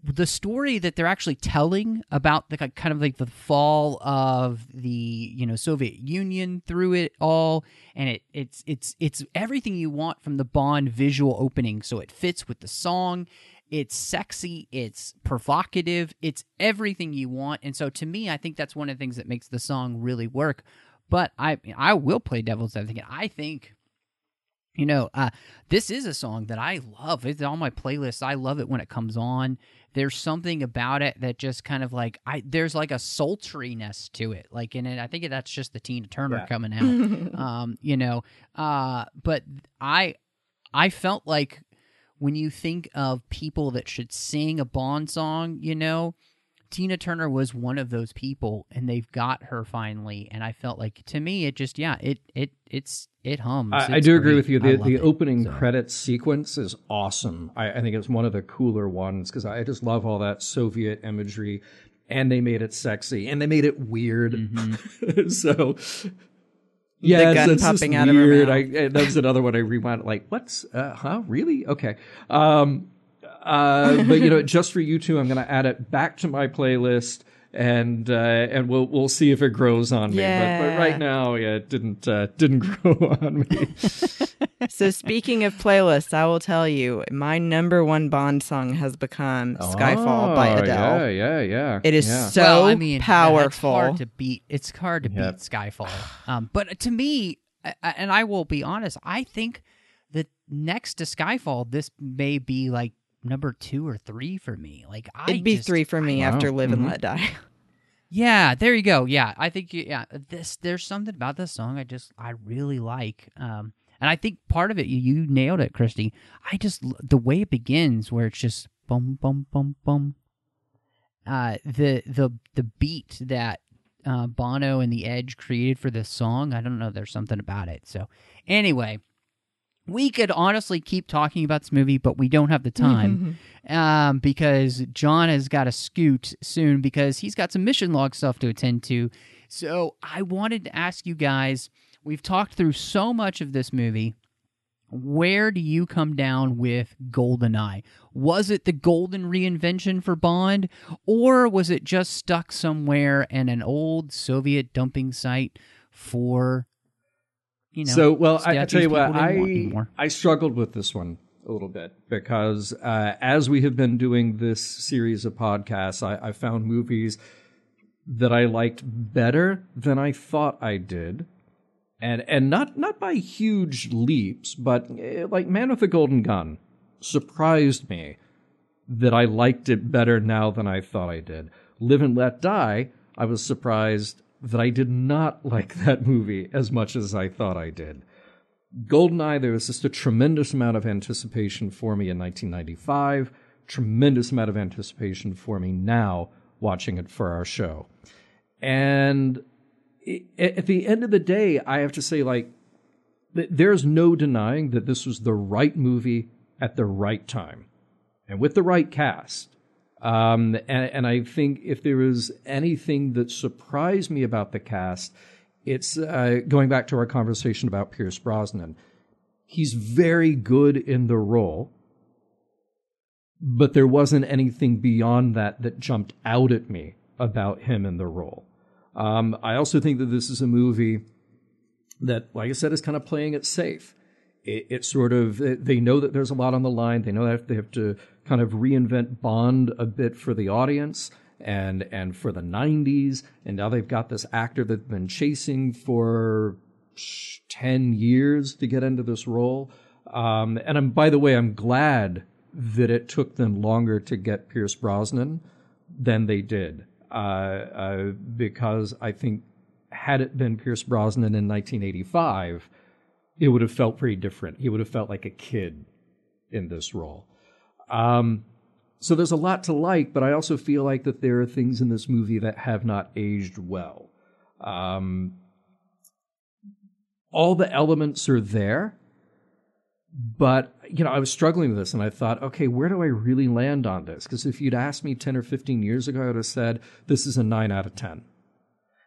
the story that they're actually telling about the kind of like the fall of the you know Soviet Union through it all and it it's it's it's everything you want from the Bond visual opening so it fits with the song it's sexy it's provocative it's everything you want and so to me I think that's one of the things that makes the song really work but I I will play devil's advocate I think you know, uh, this is a song that I love. It's on my playlist. I love it when it comes on. There's something about it that just kind of like I there's like a sultriness to it. Like in it, I think that's just the Tina Turner Yeah. coming out. um, you know, uh, but I I felt like when you think of people that should sing a Bond song, you know, Tina Turner was one of those people, and they've got her finally. And I felt like to me, it just yeah, it it it's it hums. I, I do agree with you. The, the it. opening So- credits sequence is awesome. I, I think it's one of the cooler ones because I just love all that Soviet imagery, and they made it sexy and they made it weird. Mm-hmm. so. Yeah, gun it's, popping out of her weird. mouth. I, that was another one I rewound. Like, what's? Uh, huh? Really? Okay. Um, uh, but you know, just for you two, I'm going to add it back to my playlist, and uh, and we'll we'll see if it grows on me. But, but right now, yeah, it didn't uh, didn't grow on me. So speaking of playlists, I will tell you, my number one Bond song has become "Skyfall" by Oh, Adele. Yeah, yeah, yeah. It is yeah. so well, I mean, powerful. It's hard to beat. It's hard to Yep. beat Skyfall. Um, but to me, I- I- and I will be honest, I think that next to Skyfall, this may be like number two or three for me. Like I It'd be just- three for me after "Live and Mhm. Let Die." Yeah, there you go. Yeah, I think you- yeah, this there's something about this song I just I really like. Um, and I think part of it you, you nailed it, Christy. I just the way it begins, where it's just bum bum bum bum. Uh, the the the beat that uh, Bono and the Edge created for this song, I don't know. There's something about it. So anyway, we could honestly keep talking about this movie, but we don't have the time um, because John has got to scoot soon because he's got some mission log stuff to attend to. So I wanted to ask you guys we've talked through so much of this movie. where do you come down with GoldenEye? Was it the golden reinvention for Bond, or was it just stuck somewhere in an old Soviet dumping site for, you know? so well, I, I tell you what, I? I struggled with this one a little bit because uh, as we have been doing this series of podcasts, I, I found movies that I liked better than I thought I did. And and not not by huge leaps, but eh, like Man with the Golden Gun surprised me that I liked it better now than I thought I did. Live and Let Die, I was surprised that I did not like that movie as much as I thought I did. Goldeneye, there was just a tremendous amount of anticipation for me in 1995, tremendous amount of anticipation for me now watching it for our show. And at the end of the day, I have to say, like, there's no denying that this was the right movie at the right time and with the right cast. Um, and, and I think if there is anything that surprised me about the cast, it's uh, going back to our conversation about Pierce Brosnan. He's very good in the role, but there wasn't anything beyond that that jumped out at me about him in the role. Um, I also think that this is a movie that, like I said, is kind of playing it safe. It, it sort of they know that there's a lot on the line. They know that they have to kind of reinvent Bond a bit for the audience and and for the 90s. And now they've got this actor that's been chasing for 10 years to get into this role. Um, and I'm, by the way, I'm glad that it took them longer to get Pierce Brosnan than they did. Uh, uh, because I think had it been Pierce Brosnan in 1985, it would have felt very different. He would have felt like a kid in this role. Um, so there's a lot to like, but I also feel like that there are things in this movie that have not aged well. Um, all the elements are there, but you know, I was struggling with this, and I thought, okay, where do I really land on this? Because if you'd asked me ten or fifteen years ago, I would have said this is a nine out of ten.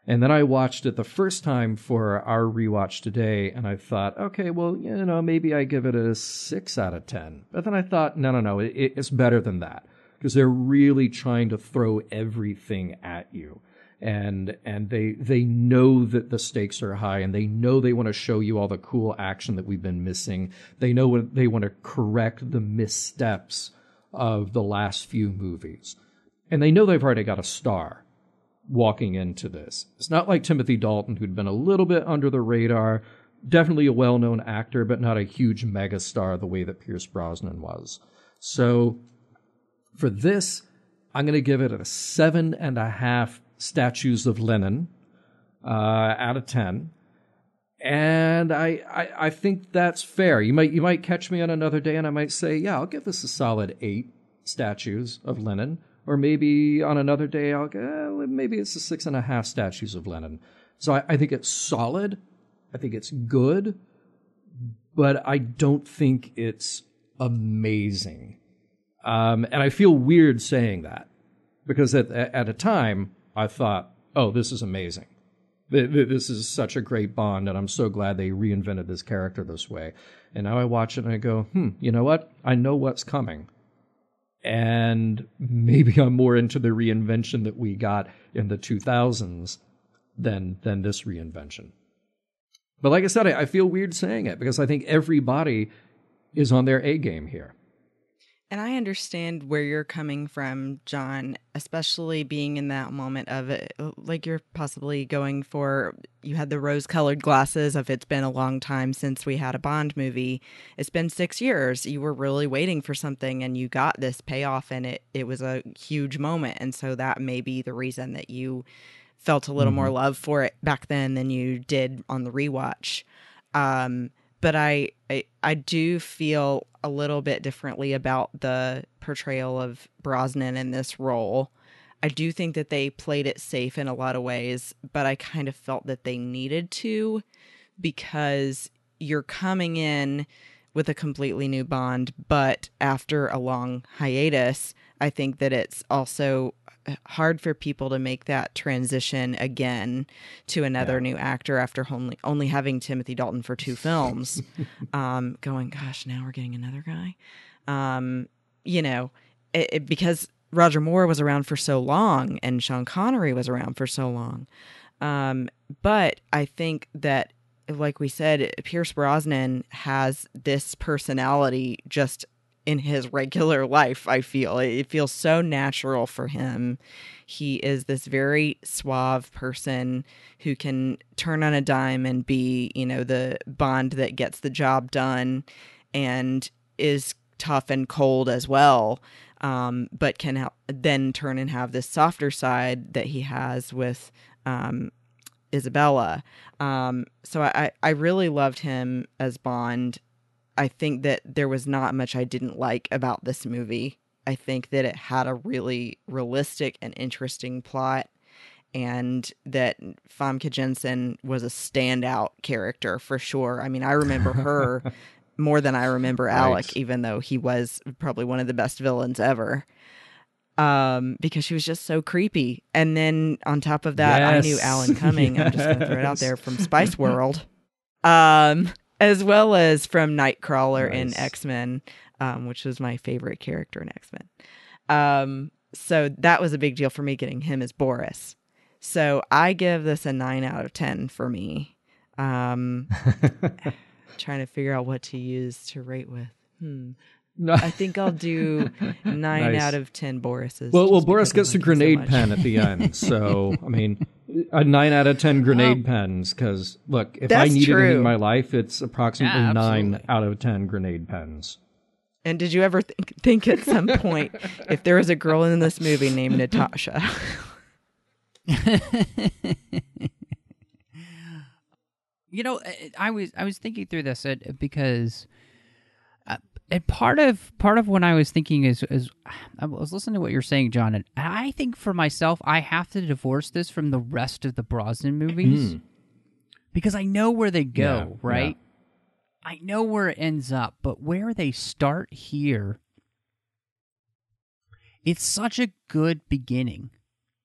And then I watched it the first time for our rewatch today, and I thought, okay, well, you know, maybe I give it a six out of 10. But then I thought, no, no, no, it, it's better than that because they're really trying to throw everything at you. And, and they, they know that the stakes are high and they know they want to show you all the cool action that we've been missing. They know what they want to correct the missteps of the last few movies. And they know they've already got a star walking into this. It's not like Timothy Dalton, who'd been a little bit under the radar, definitely a well known actor, but not a huge megastar the way that Pierce Brosnan was. So for this, I'm going to give it a seven and a half statues of Lenin uh, out of 10. And I, I, I think that's fair. You might you might catch me on another day, and I might say, yeah, I'll give this a solid eight statues of Lenin or maybe on another day I'll go, eh, maybe it's the six and a half statues of Lenin. So I, I, think it's solid. I think it's good, but I don't think it's amazing. Um, and I feel weird saying that because at, at a time I thought, oh, this is amazing. This is such a great Bond, and I'm so glad they reinvented this character this way. And now I watch it and I go, hmm, you know what? I know what's coming and maybe I'm more into the reinvention that we got in the 2000s than than this reinvention. But like I said, I, I feel weird saying it because I think everybody is on their A game here. And I understand where you're coming from, John, especially being in that moment of it, like you're possibly going for, you had the rose colored glasses of it's been a long time since we had a Bond movie. It's been six years. You were really waiting for something and you got this payoff and it, it was a huge moment. And so that may be the reason that you felt a little mm-hmm. more love for it back then than you did on the rewatch. Um, but I, I I do feel a little bit differently about the portrayal of Brosnan in this role. I do think that they played it safe in a lot of ways, but I kind of felt that they needed to because you're coming in with a completely new Bond, but after a long hiatus, I think that it's also uh, hard for people to make that transition again to another Yeah. new actor after only only having Timothy Dalton for two films. um, going, gosh, now we're getting another guy. Um, you know, it, it- because Roger Moore was around for so long and Sean Connery was around for so long. Um, but I think that, like we said, Pierce Brosnan has this personality just in his regular life. I feel it feels so natural for him. He is this very suave person who can turn on a dime and be, you know, the Bond that gets the job done and is tough and cold as well. Um, but can ha- then turn and have this softer side that he has with um, Izabella. Um, so I, I really loved him as Bond. I think that there was not much I didn't like about this movie. I think that it had a really realistic and interesting plot, and that Famke Janssen was a standout character for sure. I mean, I remember her more than I remember Alec, Right. even though he was probably one of the best villains ever. Um, because she was just so creepy. And then on top of that, I knew Alan Cumming. I'm just gonna throw it out there from Spice World. Um, as well as from Nightcrawler in X Men, um, which was my favorite character in X Men. Um, so that was a big deal for me getting him as Boris. So I give this a nine out of ten for me. Um, trying to figure out what to use to rate with. Hmm. No. I think I'll do nine Nice. out of ten Borises. Well, well, Boris gets a like him so grenade pen at the end. So, I mean, a nine out of 10 grenade pens. Because, look, if I That's need anything true. in my life, it's approximately Yeah, nine out of 10 grenade pens. And did you ever think, think at some point if there was a girl in this movie named Natasha? You know, I- I was I was thinking through this uh, because, and part of part of what I was thinking is is I was listening to what you're saying, John, and I think for myself, I have to divorce this from the rest of the Brosnan mm-hmm. movies because I know where they go, Yeah, right? I know where it ends up, but where they start here, it's such a good beginning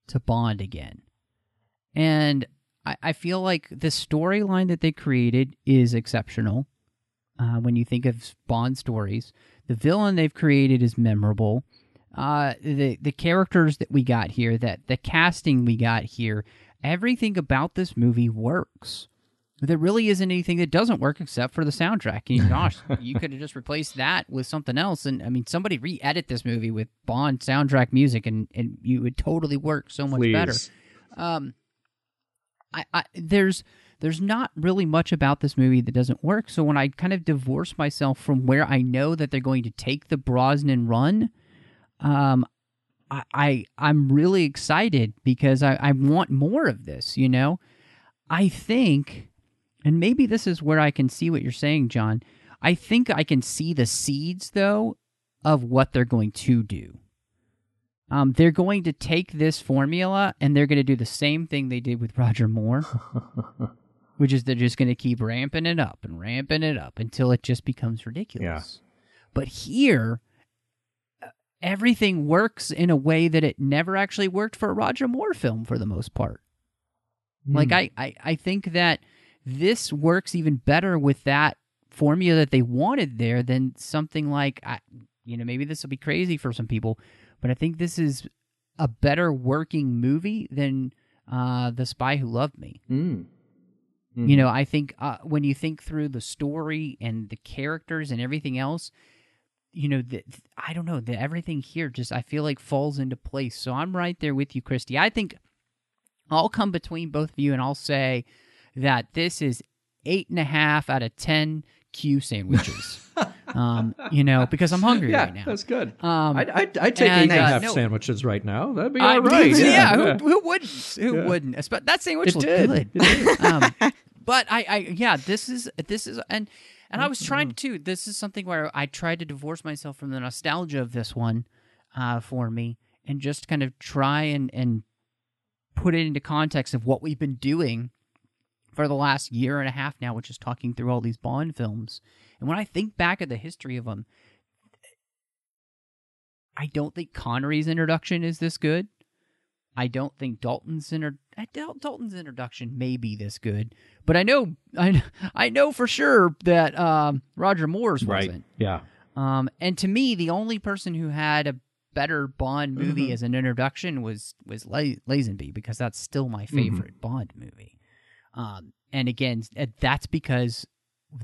to Bond again. And I, I feel like the storyline that they created is exceptional. Uh, when you think of Bond stories, the villain they've created is memorable. Uh, the the characters that we got here, that the casting we got here, everything about this movie works. There really isn't anything that doesn't work except for the soundtrack. And gosh, you could have just replaced that with something else. And I mean, somebody re-edit this movie with Bond soundtrack music, and and you would totally work so much Please. better. Um, I, I there's there's not really much about this movie that doesn't work. So when I kind of divorce myself from where I know that they're going to take the Brosnan run, um, I, I I'm really excited because I, I want more of this. You know, I think, and maybe this is where I can see what you're saying, John. I think I can see the seeds though of what they're going to do. Um, they're going to take this formula and they're going to do the same thing they did with Roger Moore, which is they're just going to keep ramping it up and ramping it up until it just becomes ridiculous. But here, uh, everything works in a way that it never actually worked for a Roger Moore film for the most part. Like I, I, I think that this works even better with that formula that they wanted there than something like I, you know maybe this will be crazy for some people, but I think this is a better working movie than uh, the Spy Who Loved Me. Mm. You know, I think uh, when you think through the story and the characters and everything else, you know, the, I don't know, the, everything here just I feel like falls into place. So I'm right there with you, Christy. I think I'll come between both of you and I'll say that this is eight and a half out of ten Q sandwiches. um, you know, because I'm hungry yeah, right now. that's good. Um, I'd, I'd, I'd take and, eight and a uh, half no- sandwiches right now. That'd be I- all right. yeah, yeah. Who, who wouldn't? Who Yeah. wouldn't? Espe- That sandwich It looked did. good. um, but I, I, yeah, this is this is and and I was trying to. This is something where I tried to divorce myself from the nostalgia of this one uh, for me, and just kind of try and and put it into context of what we've been doing for the last year and a half now, which is talking through all these Bond films. And when I think back at the history of them, I don't think Connery's introduction is this good. I don't think Dalton's inter- I doubt Dalton's introduction may be this good, but I know I I know for sure that um, Roger Moore's Right. wasn't. Yeah. Um, and to me, the only person who had a better Bond movie Mhm. as an introduction was was La- Lazenby because that's still my favorite Bond movie. Um, and again, that's because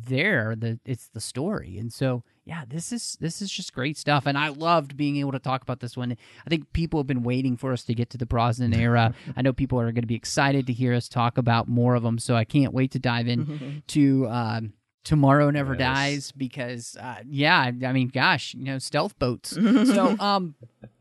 there the it's the story, and so yeah, this is this is just great stuff, and I loved being able to talk about this one. I think people have been waiting for us to get to the Brosnan era. I know people are going to be excited to hear us talk about more of them, so I can't wait to dive in to. Um, Tomorrow Never Yes. Dies because uh, yeah, I I mean, gosh, you know, stealth boats. so, um,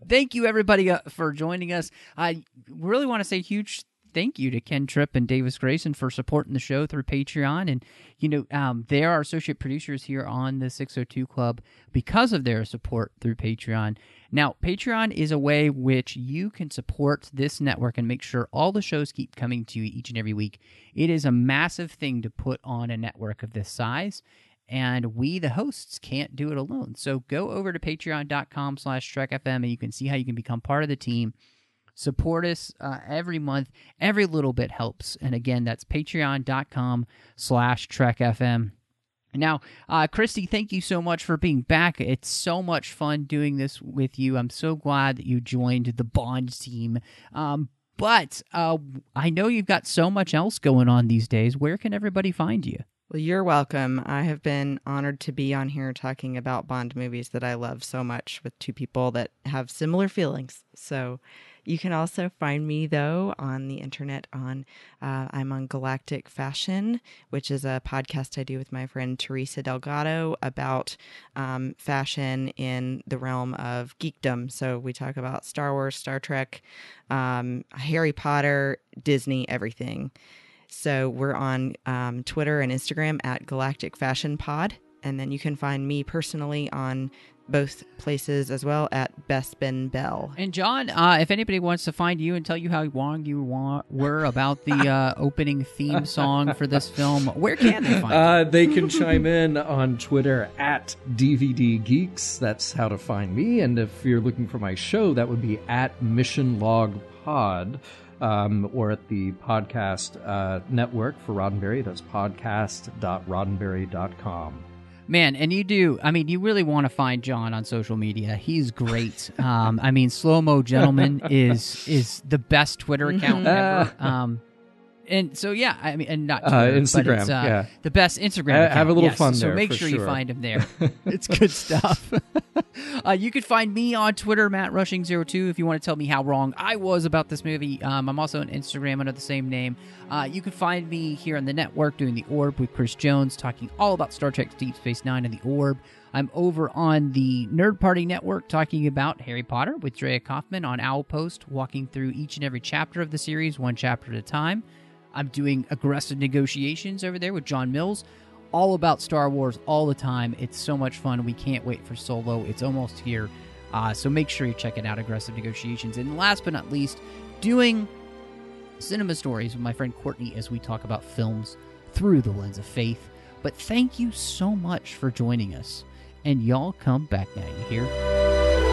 thank you everybody uh, for joining us. I really want to say huge thank you to Ken Tripp and Davis Grayson for supporting the show through Patreon. And, you know, um, they are associate producers here on the 602 Club because of their support through Patreon. Now, Patreon is a way which you can support this network and make sure all the shows keep coming to you each and every week. It is a massive thing to put on a network of this size and we the hosts can't do it alone so go over to patreon.com slash trekfm and you can see how you can become part of the team support us uh, every month every little bit helps and again that's patreon.com slash trekfm now, uh, Christy, thank you so much for being back. It's so much fun doing this with you. I'm so glad that you joined the Bond team. Um, but uh, I know you've got so much else going on these days. Where can everybody find you? Well, you're welcome. I have been honored to be on here talking about Bond movies that I love so much with two people that have similar feelings. So you can also find me, though, on the internet. On uh, I'm on Galactic Fashion, which is a podcast I do with my friend Teresa Delgado about um, fashion in the realm of geekdom. So we talk about Star Wars, Star Trek, um, Harry Potter, Disney, everything. So we're on um, Twitter and Instagram at Galactic Fashion Pod. And then you can find me personally on both places as well at Bespin Bell. And John, uh, if anybody wants to find you and tell you how wrong you wa- were about the uh, opening theme song for this film, where can they find you? Uh, they can chime in on Twitter at DVD Geeks. That's how to find me. And if you're looking for my show, that would be at Mission Log Pod. Um, or at the podcast uh, network for Roddenberry. That's podcast.roddenberry.com. Man, and you do. I mean, you really want to find John on social media. He's great. Um, I mean, Slow Mo Gentleman is is the best Twitter account ever. Um, and so yeah, I mean, and not Uh, Twitter, but Instagram, uh, yeah. the best Instagram. Account, have a little yes. fun So there, make for sure, you find him there. it's good stuff. uh, you can find me on Twitter, Matt Rushing 2 if you want to tell me how wrong I was about this movie. Um, I'm also on Instagram under the same name. Uh, you can find me here on the network doing the Orb with Chris Jones, talking all about Star Trek Deep Space Nine and the Orb. I'm over on the Nerd Party Network talking about Harry Potter with Drea Kaufman on Owl Post, walking through each and every chapter of the series, one chapter at a time. I'm doing aggressive negotiations over there with John Mills, all about Star Wars all the time. It's so much fun. We can't wait for Solo. It's almost here. Uh, so make sure you check it out, Aggressive Negotiations. And last but not least, doing cinema stories with my friend Courtney as we talk about films through the lens of faith. But thank you so much for joining us. And y'all come back now, you hear?